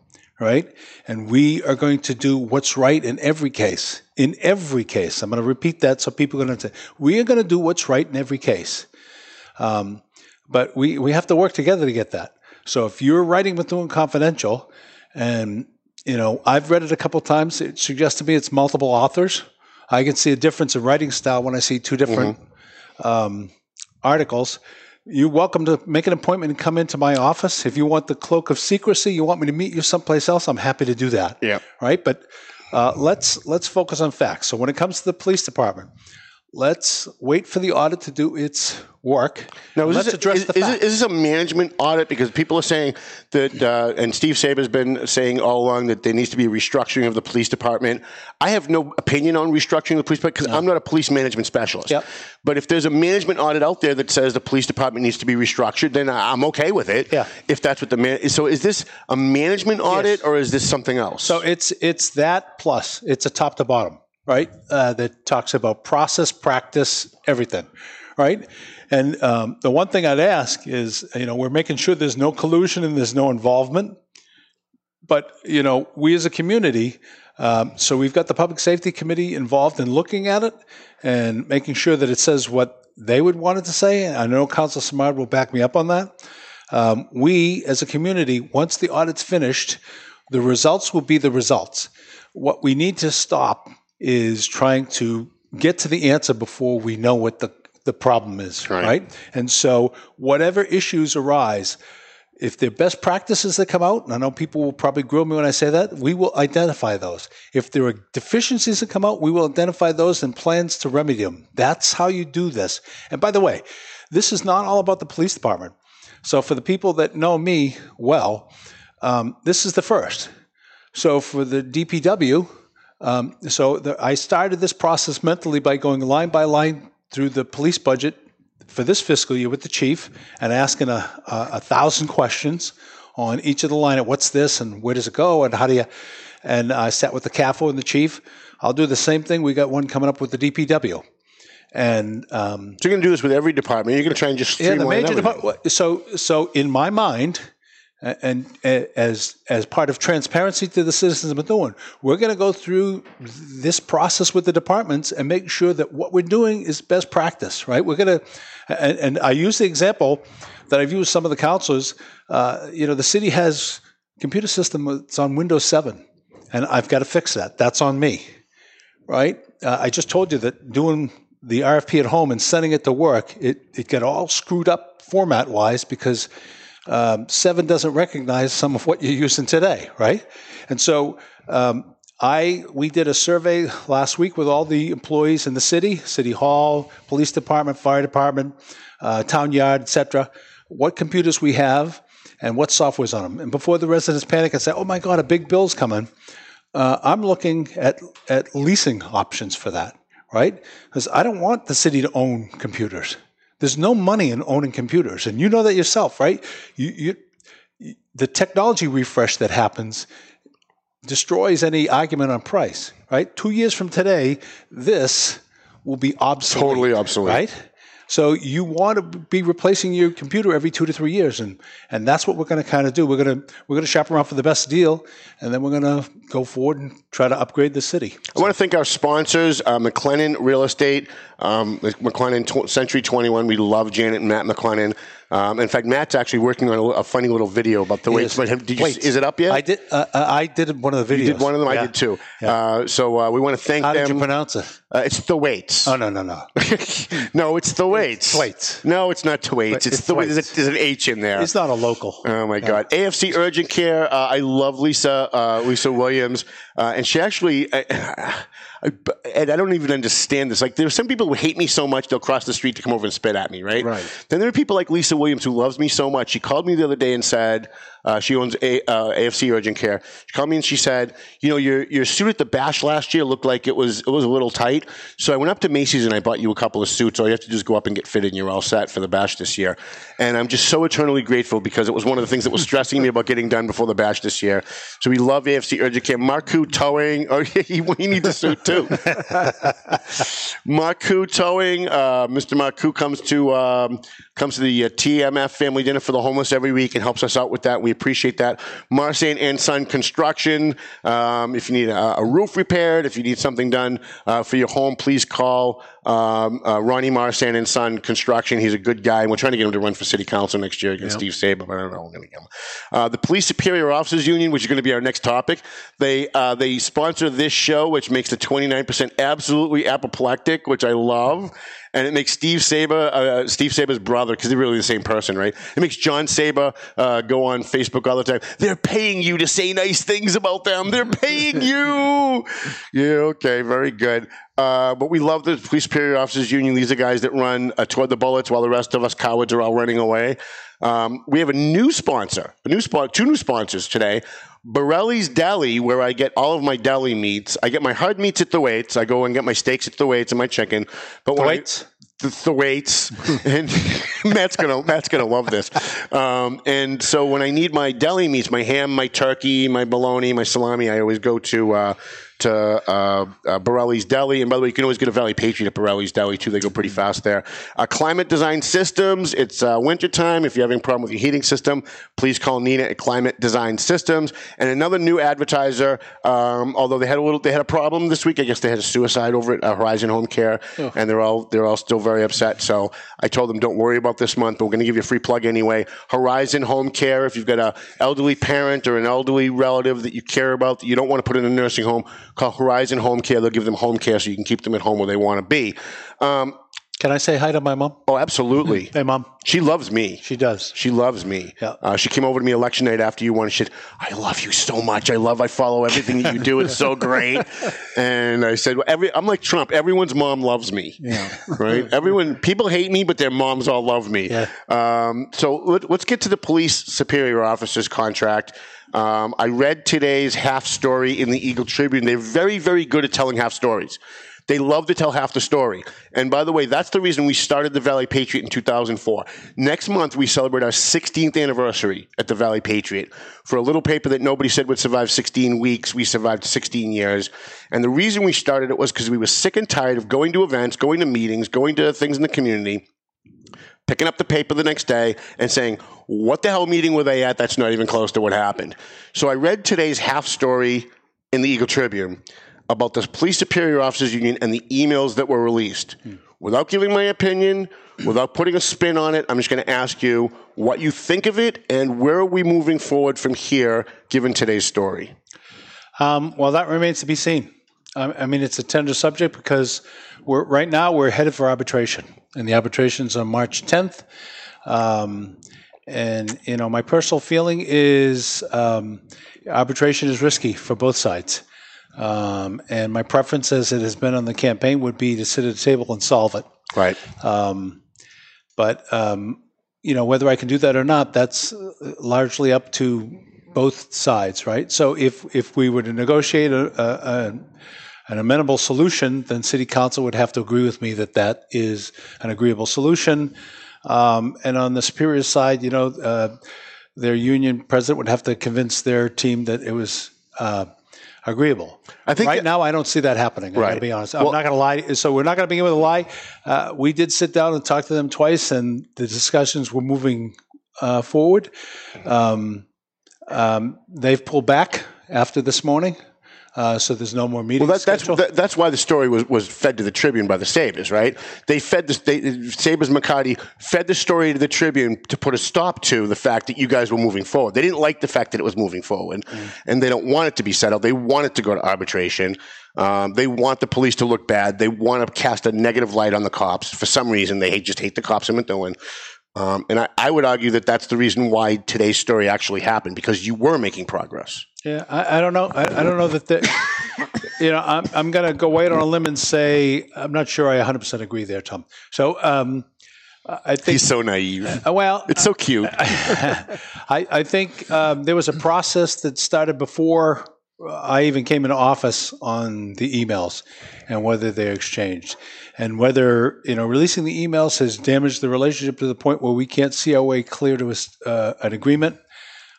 Right? And we are going to do what's right in every case. In every case. I'm going to repeat that so people are going to say, we are going to do what's right in every case. Um, but we, we have to work together to get that. So if you're writing Methuen Confidential, and you know I've read it a couple times, it suggests to me it's multiple authors. I can see a difference in writing style when I see two different um, articles. You're welcome to make an appointment and come into my office. If you want the cloak of secrecy, you want me to meet you someplace else, I'm happy to do that. Yeah. Right. But uh, let's let's focus on facts. So when it comes to the police department, let's wait for the audit to do its work. Now, is let's this, address is, the is, facts. is this a management audit? Because people are saying that, uh, and Steve Saba's been saying all along that there needs to be a restructuring of the police department. I have no opinion on restructuring the police department because I'm not a police management specialist. Yep. But if there's a management audit out there that says the police department needs to be restructured, then I'm okay with it. Yeah. If that's what the man. So is this a management audit or is this something else? So it's it's that plus it's a top to bottom, right? Uh, that talks about process, practice, everything, right? And um, the one thing I'd ask is, you know, we're making sure there's no collusion and there's no involvement. But you know, we as a community, um, so we've got the public safety committee involved in looking at it and making sure that it says what they would want it to say. And I know Council Simard will back me up on that. Um, we, as a community, once the audit's finished, the results will be the results. What we need to stop is trying to get to the answer before we know what the, the problem is, Right. right? And so, whatever issues arise, if there are best practices that come out, and I know people will probably grill me when I say that, we will identify those. If there are deficiencies that come out, we will identify those and plans to remedy them. That's how you do this. And by the way, this is not all about the police department. So for the people that know me well, um, this is the first. So for the DPW, um, so the, I started this process mentally by going line by line through the police budget for this fiscal year with the chief and asking a, a, a thousand questions on each of the line. Of what's this and where does it go and how do you? And I sat with the CAFO and the chief. I'll do the same thing. We got one coming up with the DPW. And um, so you're going to do this with every department. You're going to try and just yeah, the major department. So, so in my mind, and as as part of transparency to the citizens of Methuen, we're going to go through this process with the departments and make sure that what we're doing is best practice. Right? We're going to, and, and I use the example that I've used some of the councilors. Uh, you know, the city has computer system that's on Windows Seven, and I've got to fix that. That's on me right? Uh, I just told you that doing the RFP at home and sending it to work, it, it got all screwed up format wise because um, Seven doesn't recognize some of what you're using today, right? And so um, I we did a survey last week with all the employees in the city, city hall, police department, fire department, uh, town yard, etc. What computers we have and what software's on them. And before the residents panic and say, "Oh my God, a big bill's coming," uh, I'm looking at at leasing options for that, right? Because I don't want the city to own computers. There's no money in owning computers, and you know that yourself, right? You, you, the technology refresh that happens destroys any argument on price, right? Two years from today, this will be obsolete. Totally obsolete. Right? So you want to be replacing your computer every two to three years, and and that's what we're going to kind of do. We're going to we're going to shop around for the best deal, and then we're going to go forward and try to upgrade the city. I want to thank our sponsors, uh, McLennan Real Estate, um, McLennan tw- Century 21. We love Janet and Matt McLennan. Um, in fact, Matt's actually working on a, a funny little video about the He weights. is. But did you, Weights. is it up yet? I did. Uh, uh, I did one of the videos. You did one of them. I did too. Yeah. Uh, so uh, we want to thank How them. did you pronounce it? uh, it's the weights. Oh no, no, no. [LAUGHS] no, it's the weights. Thwaites. No, it's not Thwaites. It's, It's the a, there's an H in there. It's not a local. Oh my God! AFC Urgent Care. Uh, I love Lisa uh, Lisa Williams, uh, and she actually. I, I, and I don't even understand this. Like, there are some people who hate me so much they'll cross the street to come over and spit at me, right? Right. Then there are people like Lisa Williams who loves me so much. She called me the other day and said uh, she owns a, uh, AFC Urgent Care. She called me and she said, "You know, your your suit at the bash last year looked like it was it was a little tight. So I went up to Macy's and I bought you a couple of suits. All you have to do is go up and get fitted, and you're all set for the bash this year. And I'm just so eternally grateful because it was one of the things that was stressing me about getting done before the bash this year. So we love AFC Urgent Care. Marku Towing. Oh, [LAUGHS] he, he needs a suit too. [LAUGHS] Marku Towing. Uh, Mr. Marku comes to um, comes to the uh, TMF Family Dinner for the Homeless every week and helps us out with that. We appreciate that. Marsan and Son Construction. Um, if you need a, a roof repaired, if you need something done uh, for your home, please call um, uh, Ronnie Marsan and Son Construction. He's a good guy, and we're trying to get him to run for city council next year against Steve Saba. But I don't know. We're going to get him. Uh, the Police Superior Officers Union, which is going to be our next topic, they uh, they sponsor this show, which makes the 29% absolutely apoplectic, which I love. And it makes Steve Saba, uh, Steve Saba's brother, because they're really the same person, right? It makes John Saba uh, go on Facebook all the time. They're paying you to say nice things about them. They're paying [LAUGHS] you. yeah, okay, very good. Uh, but we love the Police Superior Officers Union. These are guys that run uh, toward the bullets while the rest of us cowards are all running away. Um, we have a new sponsor, a new spot, two new sponsors today. Borelli's Deli, where I get all of my deli meats. I get my hard meats at the weights. I go and get my steaks at the weights and my chicken. But when I- Thwaites? the Thwaites, [LAUGHS] and [LAUGHS] Matt's gonna Matt's gonna love this. Um, and so when I need my deli meats, my ham, my turkey, my bologna, my salami, I always go to. Uh, to uh, uh, Borelli's Deli. And by the way, you can always get a Valley Patriot at Borelli's Deli, too. They go pretty fast there. Uh, Climate Design Systems. It's uh, wintertime. If you're having a problem with your heating system, please call Nina at Climate Design Systems. And another new advertiser, um, although they had a little, they had a problem this week. I guess they had a suicide over at uh, Horizon Home Care, and they're all they're all still very upset. So I told them, don't worry about this month, but we're going to give you a free plug anyway. Horizon Home Care. If you've got an elderly parent or an elderly relative that you care about that you don't want to put in a nursing home, call Horizon Home Care. They'll give them home care so you can keep them at home where they want to be. Um, Can I say hi to my mom? oh, absolutely. [CLEARS THROAT] Hey, mom. She loves me. She does. She loves me. Yeah. Uh, she came over to me election night after you won. She said, "I love you so much. I love. I follow everything that you do. It's so great." [LAUGHS] and I said, well, "Every I'm like Trump. Everyone's mom loves me. Yeah. [LAUGHS] Right? Everyone. People hate me, but their moms all love me. Yeah. Um, so let, let's get to the police superior officer's contract. Um, I read today's half story in the Eagle Tribune. They're very, very good at telling half stories. They love to tell half the story. And by the way, that's the reason we started the Valley Patriot in 2004. Next month, we celebrate our 16th anniversary at the Valley Patriot. For a little paper that nobody said would survive 16 weeks, we survived 16 years. And the reason we started it was because we were sick and tired of going to events, going to meetings, going to things in the community, picking up the paper the next day and saying, what the hell meeting were they at? That's not even close to what happened. So I read today's half story in the Eagle Tribune about the Police Superior Officers Union and the emails that were released. Without giving my opinion, without putting a spin on it, I'm just going to ask you what you think of it and where are we moving forward from here given today's story? Um, well, that remains to be seen. I, I mean, it's a tender subject because we're right now we're headed for arbitration, and the arbitration's on March 10th. Um, and you know, my personal feeling is um, arbitration is risky for both sides. Um, and my preference, as it has been on the campaign, would be to sit at a table and solve it. Right. Um, but um, you know whether I can do that or not, that's largely up to both sides, right? So if if we were to negotiate a, a, a an amenable solution, then City Council would have to agree with me that that is an agreeable solution. Um, and on the Superior side, you know, uh, their union president would have to convince their team that it was. Uh, agreeable. I think right that- now I don't see that happening. I got to Right. be honest. I'm Well- not going to lie. So we're not going to begin with a lie. Uh, we did sit down and talk to them twice, and the discussions were moving uh, forward. Um, um, they've pulled back after this morning. Uh, so there's no more meetings. Well, that, that's that, that's why the story was, was fed to the Tribune by the Sabas, right? They fed the they, Sabas McCarty fed the story to the Tribune to put a stop to the fact that you guys were moving forward. They didn't like the fact that it was moving forward, and they don't want it to be settled. They want it to go to arbitration. Um, they want the police to look bad. They want to cast a negative light on the cops. For some reason, they hate, just hate the cops in Methuen. Um, and I, I would argue that that's the reason why today's story actually happened because you were making progress. Yeah, I, I don't know. I, I don't know that the, you know, I'm, I'm going to go wait on a limb and say I'm not sure I 100% agree there, Tom. So um, I think He's so naive. uh, well, It's so cute. [LAUGHS] I, I think um, there was a process that started before I even came into office on the emails and whether they're exchanged and whether you know releasing the emails has damaged the relationship to the point where we can't see our way clear to a uh, an agreement.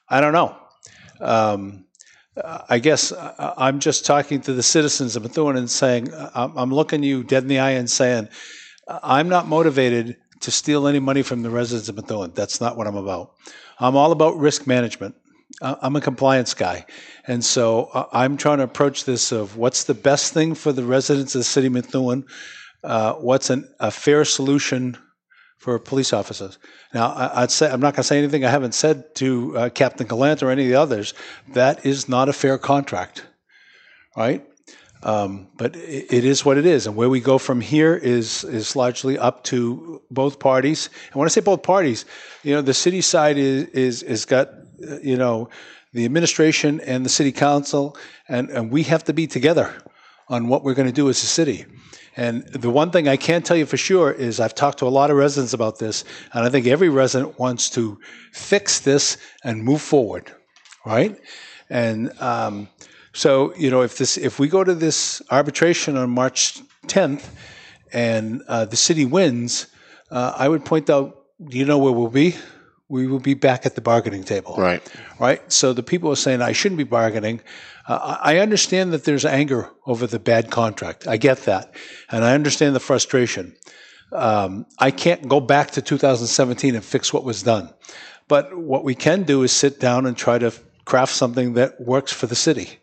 I don't know. Um, I guess I- I'm just talking to the citizens of Methuen and saying, I'm I'm looking you dead in the eye and saying, I'm not motivated to steal any money from the residents of Methuen. That's not what I'm about. I'm all about risk management. I'm a compliance guy. And so I- I'm trying to approach this of what's the best thing for the residents of the city of Methuen? Uh, what's an, a fair solution for police officers. Now, I, I'd say I'm not going to say anything I haven't said to uh, Captain Galant or any of the others. That is not a fair contract, right? Um, but it, is what it is, and where we go from here is is largely up to both parties. And when I say both parties, you know, the city side is is is got uh, you know the administration and the city council, and and we have to be together on what we're going to do as a city. And the one thing I can tell you for sure is I've talked to a lot of residents about this, and I think every resident wants to fix this and move forward, right? And um, so, you know, if this if we go to this arbitration on March 10th and uh, the city wins, uh, I would point out, do you know where we'll be? We will be back at the bargaining table Right. right? So the people are saying I shouldn't be bargaining. Uh, I understand that there's anger over the bad contract. I get that, and I understand the frustration. Um, I can't go back to 2017 and fix what was done, but what we can do is sit down and try to craft something that works for the city,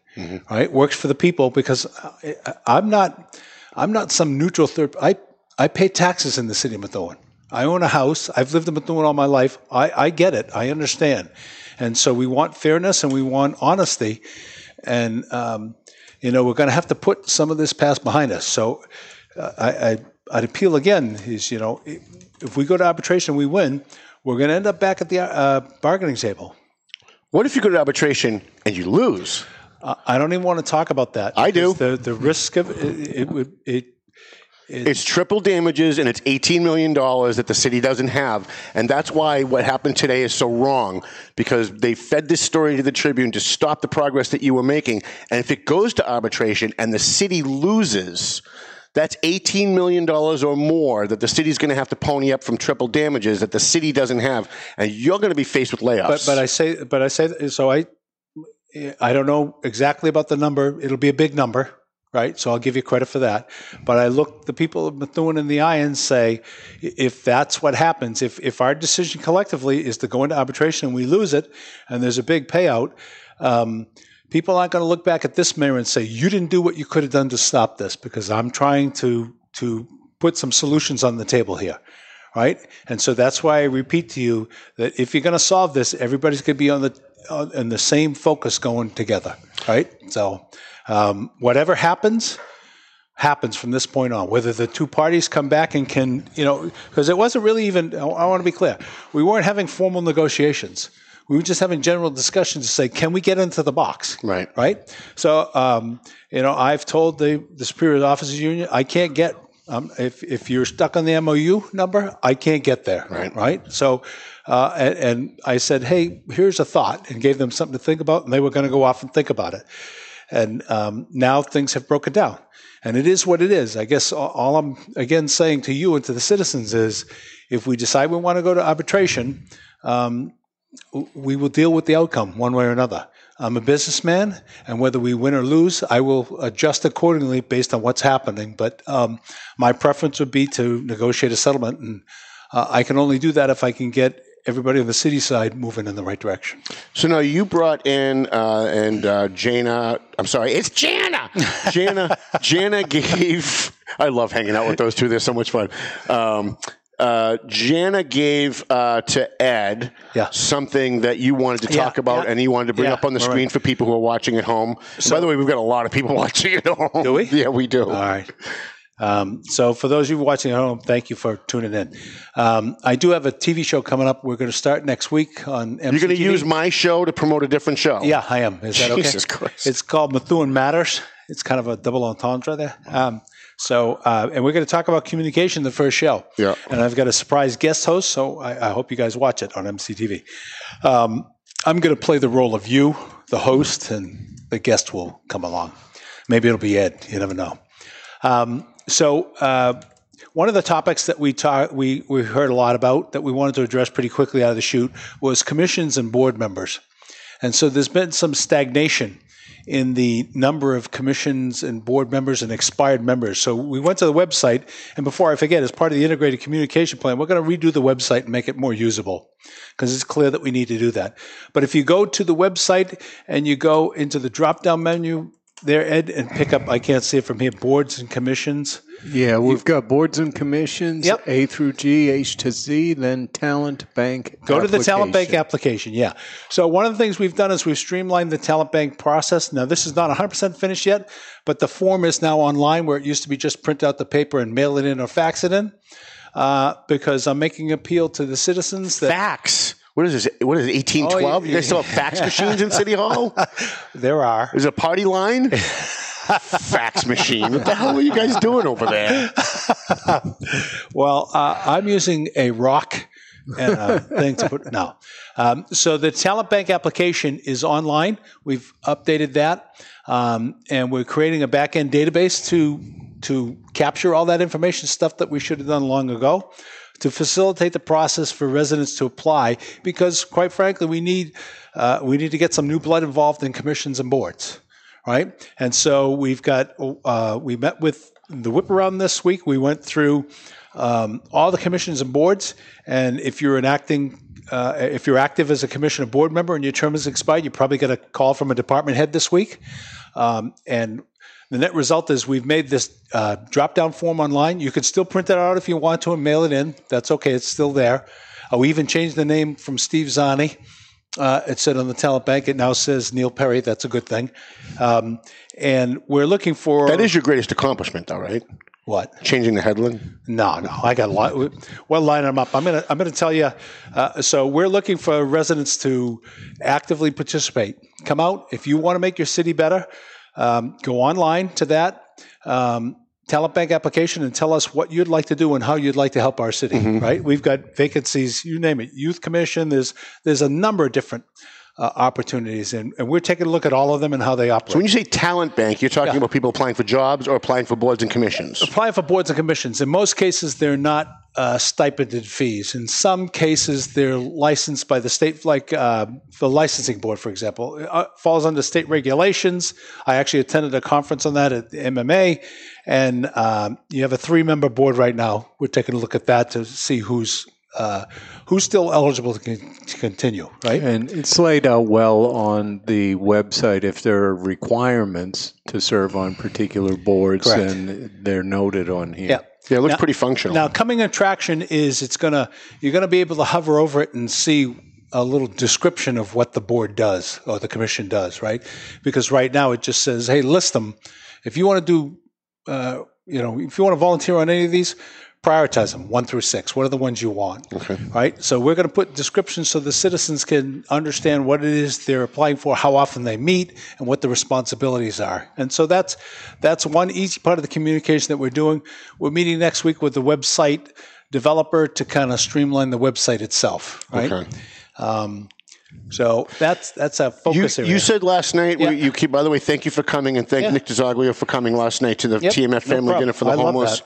right? Works for the people because I, I'm not, I'm not some neutral third. I I pay taxes in the city of Methuen. I own a house. I've lived in Methuen all my life. I, I get it. I understand. And so we want fairness and we want honesty. And, um, you know, we're going to have to put some of this past behind us. So uh, I, I, I'd appeal again is, you know, if we go to arbitration, we win, we're going to end up back at the uh, bargaining table. What if you go to arbitration and you lose? I don't even want to talk about that. I do. The, the risk of it, it would, it, It's triple damages and it's $18 million that the city doesn't have. And that's why what happened today is so wrong because they fed this story to the Tribune to stop the progress that you were making. And if it goes to arbitration and the city loses, that's $18 million or more that the city's going to have to pony up from triple damages that the city doesn't have. And you're going to be faced with layoffs. But but I say but I say so I I don't know exactly about the number. It'll be a big number, right? So I'll give you credit for that. But I look the people of Methuen in the eye and say, if that's what happens, if if our decision collectively is to go into arbitration and we lose it, and there's a big payout. Um, People aren't going to look back at this mayor and say, "You didn't do what you could have done to stop this," because I'm trying to to put some solutions on the table here right? And so that's why I repeat to you that if you're going to solve this, everybody's going to be on the on, on the same focus going together, right? So um, whatever happens happens from this point on. Whether the two parties come back and can, you know, because it wasn't really even. I want to be clear, we weren't having formal negotiations. We were just having general discussions to say, can we get into the box? Right. Right. So, um, you know, I've told the the Superior Officers Union, I can't get um, if if you're stuck on the MOU number, I can't get there. Right. Right. So, uh, and, and I said, hey, here's a thought, and gave them something to think about, and they were going to go off and think about it. And um, now things have broken down. And it is what it is. I guess all, I'm again saying to you and to the citizens is if we decide we want to go to arbitration, um, we will deal with the outcome one way or another. I'm a businessman, and whether we win or lose, I will adjust accordingly based on what's happening. But um, my preference would be to negotiate a settlement, and uh, I can only do that if I can get everybody on the city side moving in the right direction. So now you brought in uh, and uh, Jana. I'm sorry, it's Jana. Jana. [LAUGHS] Jana gave. I love hanging out with those two. They're so much fun. Um, uh, Jana gave uh, to Ed Yeah. something that you wanted to Yeah, talk about yeah. and you wanted to bring Yeah, up on the screen right. for people who are watching at home. So, By the way, we've got a lot of people [LAUGHS] watching at home. Do we? Yeah, we do. All right. Um, so for those of you watching at home, thank you for tuning in. Um, I do have a TV show coming up. We're going to start next week on MCTV. You're going to use my show to promote a different show. Yeah, I am. Is that okay? Jesus Christ. It's called Methuen Matters. It's kind of a double entendre there. Um, so, uh, and we're going to talk about communication the first show. Yeah. And I've got a surprise guest host, so I, I hope you guys watch it on MCTV. Um, I'm going to play the role of you, the host, and the guest will come along. Maybe it'll be Ed. You never know. Um, so, uh, one of the topics that we talk, we we heard a lot about that we wanted to address pretty quickly out of the chute was commissions and board members, and so there's been some stagnation in the number of commissions and board members and expired members. So we went to the website, and before I forget, as part of the integrated communication plan, we're going to redo the website and make it more usable because it's clear that we need to do that. But if you go to the website and you go into the drop down menu there, Ed, and pick up, I can't see it from here, boards and commissions. Yeah, we've got boards and commissions, Yep. A through G, H to Z, then talent bank. Go to the talent bank application. application. Yeah. So one of the things we've done is we've streamlined the talent bank process. Now this is not 100% finished yet, but the form is now online where it used to be just print out the paper and mail it in or fax it in. Uh, because I'm making appeal to the citizens that Fax. What is this? What is it? 1812? Oh, you guys still have fax machines in City Hall? [LAUGHS] there are. Is it a party line? [LAUGHS] fax machine. What the hell are you guys doing over there? [LAUGHS] Well, uh, I'm using a rock and a thing to put. No. Um, so the talent bank application is online. We've updated that, um, and we're creating a back end database to to capture all that information, stuff that we should have done long ago, to facilitate the process for residents to apply. Because, quite frankly, we need uh, we need to get some new blood involved in commissions and boards right? And so we've got, uh, we met with the whip around this week. We went through um, all the commissions and boards. And if you're an acting, uh, if you're active as a commission or board member and your term is expired, you probably get a call from a department head this week. Um, and the net result is we've made this uh, drop down form online. You can still print that out if you want to and mail it in. That's okay, it's still there. Uh, we even changed the name from Steve Zanni. Uh, it said on the talent bank, it now says Neil Perry. That's a good thing. Um, and we're looking for. That is your greatest accomplishment, though, right? what? Changing the headline. No, no, I got a lot. Well, line them up. I'm gonna, I'm gonna tell you. Uh, so we're looking for residents to actively participate. Come out if you want to make your city better. Um, go online to that um, talent bank application and tell us what you'd like to do and how you'd like to help our city. Right? We've got vacancies. You name it. Youth commission. There's there's a number of different. Uh, opportunities, and, and we're taking a look at all of them and how they operate. So when you say talent bank, you're talking about people applying for jobs or applying for boards and commissions. applying for boards and commissions. In most cases, they're not uh, stipended fees. In some cases, they're licensed by the state, like uh, the licensing board, for example, it, uh, falls under state regulations. I actually attended a conference on that at the MMA, and um, you have a three-member board right now. We're taking a look at that to see who's uh, who's still eligible to, con- to continue, right? And it's laid out well on the website if there are requirements to serve on particular boards, Correct. and they're noted on here. Yeah. Yeah, it looks Now- pretty functional. Now, coming attraction is it's gonna you're gonna be able to hover over it and see a little description of what the board does or the commission does, right? Because right now it just says, "Hey, list them." If you want to do, uh, you know, if you want to volunteer on any of these, prioritize them one through six. What are the ones you want? Okay. Right. So we're going to put descriptions so the citizens can understand what it is they're applying for, how often they meet, and what the responsibilities are. And so that's that's one each part of the communication that we're doing. We're meeting next week with the website developer to kind of streamline the website itself. Right. Okay. Um, so that's that's a You, focus area. you said last night. Yeah. You keep. By the way, thank you for coming and thank Yeah. Nick DiZoglio for coming last night to the Yep, TMF Family problem. Dinner for the I homeless.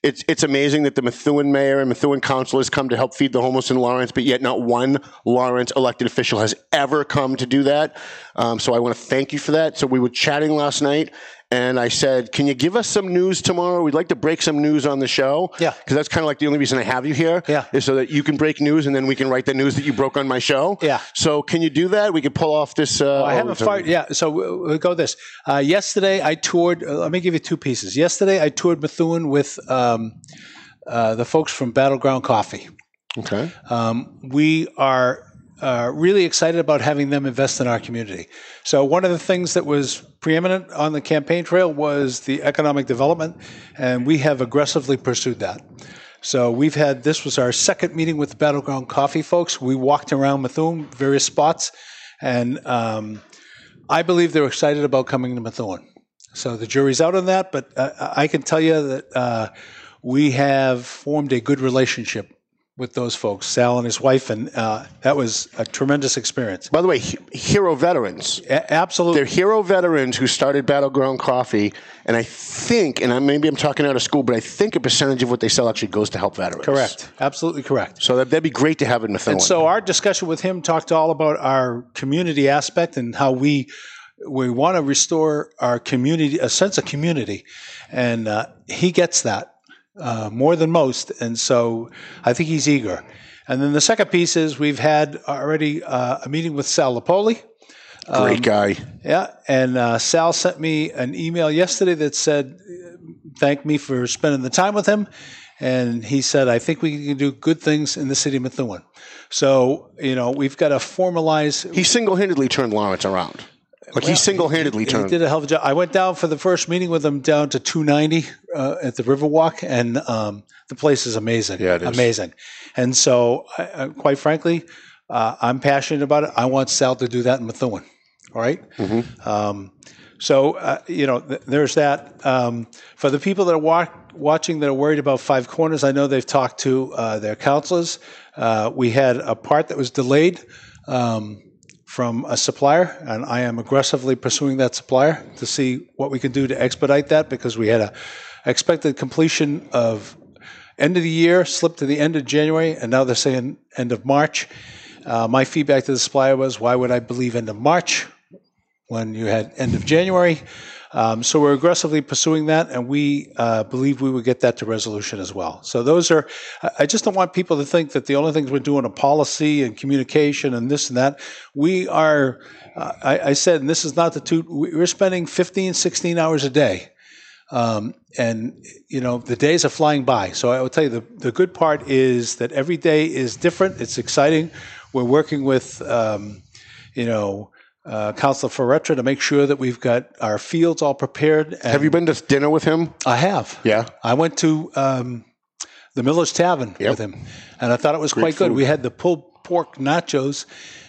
It's it's amazing that the Methuen mayor and Methuen council has come to help feed the homeless in Lawrence, but yet not one Lawrence elected official has ever come to do that. Um, so I want to thank you for that. So we were chatting last night, and I said, "Can you give us some news tomorrow? We'd like to break some news on the show." Yeah. because that's kind of like the only reason I have you here. Yeah. is so that you can break news, and then we can write the news that you broke on my show. Yeah. So can you do that? We could pull off this. Uh, I haven't oh, fired. Yeah, so we'll, we'll go this. Uh, yesterday, I toured. Uh, let me give you two pieces. Yesterday, I toured Methuen with um, uh, the folks from Battleground Coffee. Okay. Um, we are uh, really excited about having them invest in our community. So, one of the things that was preeminent on the campaign trail was the economic development, and we have aggressively pursued that. So, we've had this was our second meeting with the Battleground Coffee folks. We walked around Methuen, various spots, and um, I believe they're excited about coming to Methuen. So, the jury's out on that, but uh, I can tell you that uh, we have formed a good relationship with those folks, Sal and his wife, and uh, that was a tremendous experience. By the way, he- hero veterans. A- absolutely. They're hero veterans who started Battleground Coffee, and I think, and I, maybe I'm talking out of school, but I think a percentage of what they sell actually goes to help veterans. Correct. Absolutely correct. So that, that'd be great to have in Methuen. And so our discussion with him talked all about our community aspect and how we we want to restore our community, a sense of community, and uh, he gets that uh, more than most. And so I think he's eager. And then the second piece is we've had already uh, a meeting with Sal Lupoli. great guy. Yeah, and uh, Sal sent me an email yesterday that said, "Thank me for spending the time with him." And he said, "I think we can do good things in the city of Methuen." So you know, we've got to formalize. He single-handedly turned Lawrence around. Like he single-handedly He turned. did a hell of a job. I went down for the first meeting with him down to 290 uh, at the Riverwalk, and um, the place is amazing. Yeah, it is. amazing. And so, I, I, quite frankly, uh, I'm passionate about it. I want Sal to do that in Methuen. All right? Mm-hmm. Um, so, uh, you know, th- there's that. Um, for the people that are wa- watching that are worried about Five Corners, I know they've talked to uh, their counselors. Uh, we had a part that was delayed um, from a supplier, and I am aggressively pursuing that supplier to see what we can do to expedite that because we had a expected completion of end of the year, slipped to the end of January, and now they're saying end of March. Uh, my feedback to the supplier was, why would I believe end of March when you had end of January? Um, so we're aggressively pursuing that, and we uh, believe we would get that to resolution as well. So those are. I- just don't want people to think that the only things we're doing are policy and communication and this and that. We are. Uh, I, I said, and this is not the two. we- We're spending 15, 16 hours a day um, and you know the days are flying by. So I will tell you the the good part is that every day is different. It's exciting. We're working with um, you know. Uh, Councilor Faretra to make sure that we've got our fields all prepared. And Have you been to dinner with him? I have. Yeah. I went to um, the Miller's Tavern Yep. with him, and I thought it was quite good. We had the pulled pork nachos,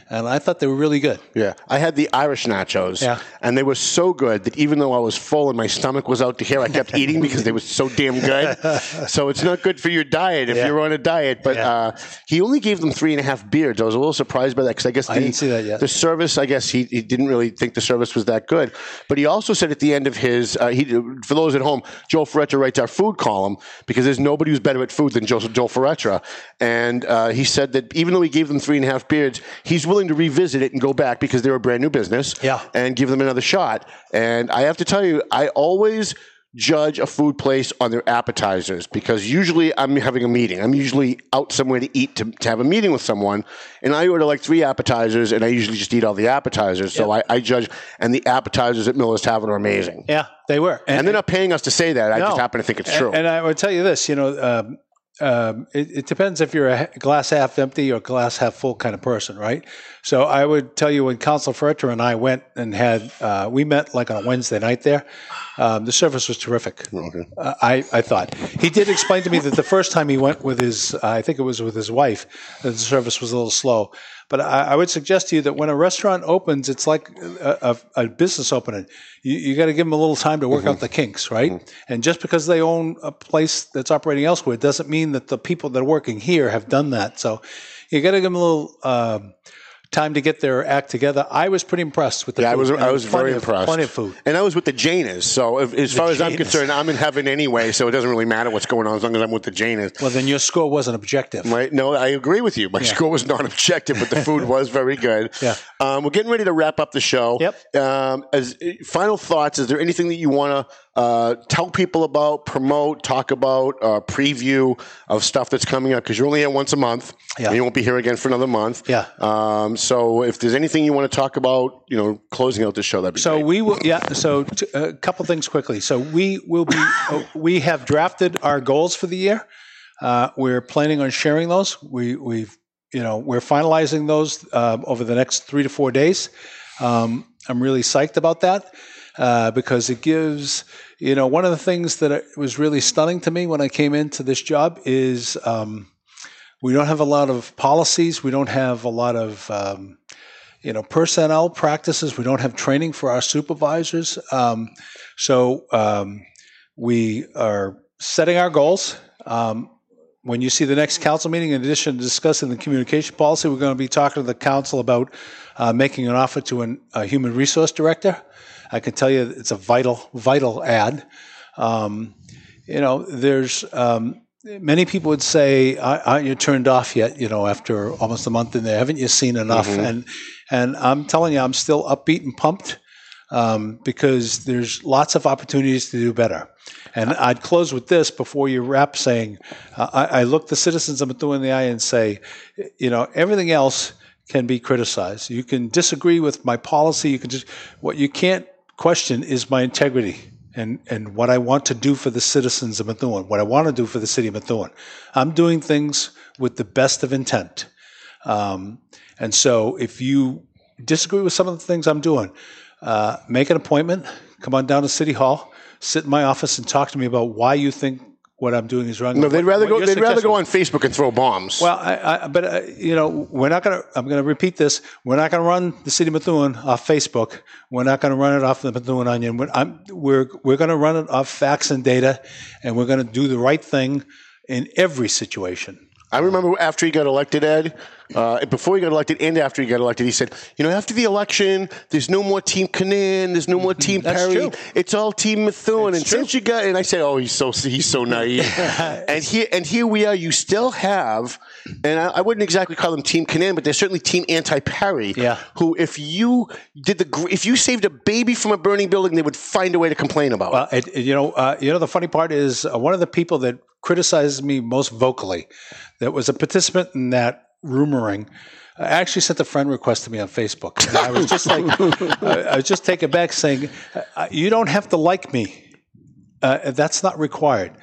and I thought they were really good. Yeah, I had the Irish nachos, Yeah. and they were so good that even though I was full and my stomach was out to here, I kept eating because they were so damn good. [LAUGHS] So it's not good for your diet if Yeah. you're on a diet. But Yeah. uh, he only gave them three and a half beers. I was a little surprised by that because I guess I the, didn't see that yet. the service, I guess he, he didn't really think the service was that good. But he also said at the end of his, uh, he for those at home, Joel Faretra writes our food column because there's nobody who's better at food than Joel, Joel Faretra. And uh, he said that even though he gave them three and a half beers, he's willing to revisit it and go back because they're a brand new business Yeah. and give them another shot. And I have to tell you, I always judge a food place on their appetizers because usually I'm having a meeting. I'm usually out somewhere to eat to, to have a meeting with someone, and I order like three appetizers, and I usually just eat all the appetizers. So I, I judge, and the appetizers at Miller's Tavern are amazing. Yeah, they were. And they're not paying us to say that. I No. just happen to think it's And- true. And, I would tell you this, you know, um, um, it, it depends if you're a glass half empty or glass half full kind of person, right? So I would tell you when Council Faretra and I went and had, uh, we met like on a Wednesday night there. Um, the service was terrific. Uh, I, I thought he did explain to me that the first time he went with his, uh, I think it was with his wife, that the service was a little slow. But I, I would suggest to you that when a restaurant opens, it's like a, a, a business opening. You, you got to give them a little time to work out the kinks, right? And just because they own a place that's operating elsewhere doesn't mean that the people that are working here have done that. So you got to give them a little um, time to get their act together. I was pretty impressed with the Yeah, I food. was And I was very of- impressed. Plenty of food. and I was with the Janus. So if, as far as I'm concerned, I'm in heaven anyway. So it doesn't really matter what's going on as long as I'm with the Janus. Well, then your score wasn't objective. Right? No, I agree with you. My score was not objective, but the food was very good. [LAUGHS] Yeah. Um, we're getting ready to wrap up the show. Yep. Um, as final thoughts, is there anything that you want to uh, tell people about, promote, talk about, uh, preview of stuff that's coming up? Because you're only here once a month. Yeah. And you won't be here again for another month. Yeah. Um, so if there's anything you want to talk about, you know, closing out the show, that'd be So great. we will, yeah. So t- a couple things quickly. So we will be, uh, we have drafted our goals for the year. Uh, we're planning on sharing those. We we've, you know, we're finalizing those um, over the next three to four days. Um, I'm really psyched about that uh, because it gives, you know, one of the things that was really stunning to me when I came into this job is um, we don't have a lot of policies. We don't have a lot of um, you know personnel practices. We don't have training for our supervisors. Um, so um, we are setting our goals. Um, when you see the next council meeting, in addition to discussing the communication policy, we're going to be talking to the council about uh, making an offer to an, a human resource director. I can tell you it's a vital, vital ad. Um, you know, there's um, many people would say, "Aren't you turned off yet?" You know, after almost a month in there, haven't you seen enough? And and I'm telling you, I'm still upbeat and pumped um, because there's lots of opportunities to do better. And I'd close with this before you wrap, saying, uh, I, I look the citizens of Methuen in the eye and say, you know, everything else can be criticized. You can disagree with my policy. You can just what you can't question is my integrity and and what I want to do for the citizens of Methuen. What I want to do for the city of Methuen. I'm doing things with the best of intent. Um, and so if you disagree with some of the things I'm doing, uh, make an appointment, come on down to City Hall, sit in my office and talk to me about why you think what I'm doing is wrong. no, they'd rather go. They'd rather go on Facebook and throw bombs. well, I, I, but uh, you know, we're not going to. I'm going to repeat this. We're not going to run the city of Methuen off Facebook. We're not going to run it off the Methuen Onion. We're I'm, we're, we're going to run it off facts and data, and we're going to do the right thing in every situation. I remember after he got elected, Ed, uh, before he got elected and after he got elected, he said, you know, after the election, there's no more Team Kannan, there's no more Team That's Perry, true. it's all Team Methuen. It's and true. since you got, and I said, oh, he's so he's so naive. [LAUGHS] and here and here we are. You still have, and I, I wouldn't exactly call them Team Kannan, but they're certainly Team Anti Perry. Yeah. Who, if you did the, gr- if you saved a baby from a burning building, they would find a way to complain about. Well, it, it- you know, uh, you know, the funny part is uh, one of the people that criticized me most vocally, that was a participant in that rumoring. I actually sent a friend request to me on Facebook. And I was just like, I was just taken back, saying, "You don't have to like me. Uh, that's not required.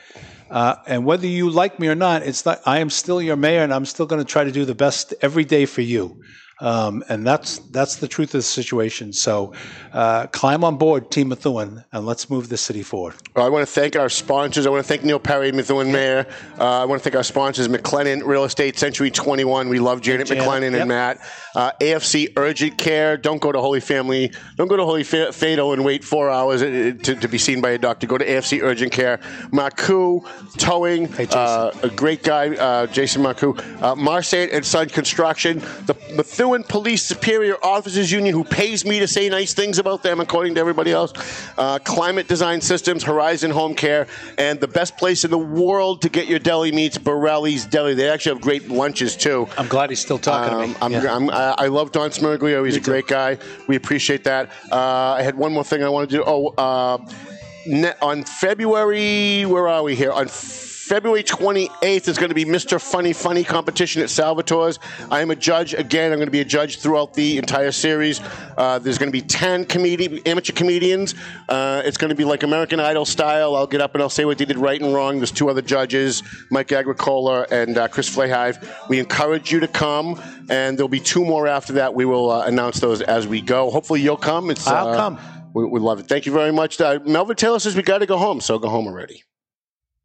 Uh, and whether you like me or not, it's not. I am still your mayor, and I'm still going to try to do the best every day for you. Um, and that's that's the truth of the situation. So, uh, climb on board, Team Methuen, and let's move the city forward. I want to thank our sponsors. I want to thank Neil Perry, Methuen Mayor. Uh, I want to thank our sponsors, McLennan Real Estate, Century 21. We love Janet Janet, McLennan yep. and Matt. Uh, AFC Urgent Care. Don't go to Holy Family. Don't go to Holy Fa- Fatal and wait four hours uh, to, to be seen by a doctor. Go to AFC Urgent Care. Marcoux Towing. Jason. uh, a great guy, uh, Jason Marcoux. Uh, Marsant and Son Construction. The Methuen Police Superior Officers Union, who pays me to say nice things about them, according to everybody else. Uh, Climate Design Systems, Horizon Home Care, and the best place in the world to get your deli meats, Borelli's Deli. They actually have great lunches too. I'm glad he's still talking to Um, me. I'm, Yeah. I'm, I love Don Smirglio. He's a great guy. We appreciate that. Uh, I had one more thing I wanted to do. Oh, uh, ne- on February, where are we here? On February 28th is going to be Mr. Funny Funny competition at Salvatore's. I am a judge. Again, I'm going to be a judge throughout the entire series. Uh, there's going to be 10 comedi- amateur comedians. Uh, it's going to be like American Idol style. I'll get up and I'll say what they did right and wrong. There's two other judges, Mike Agricola and uh, Chris Flayhive. We encourage you to come, and there'll be two more after that. We will uh, announce those as we go. Hopefully, you'll come. It's, I'll uh, come. We, we love it. Thank you very much. Uh, Melvin Taylor says we got to go home, so go home already.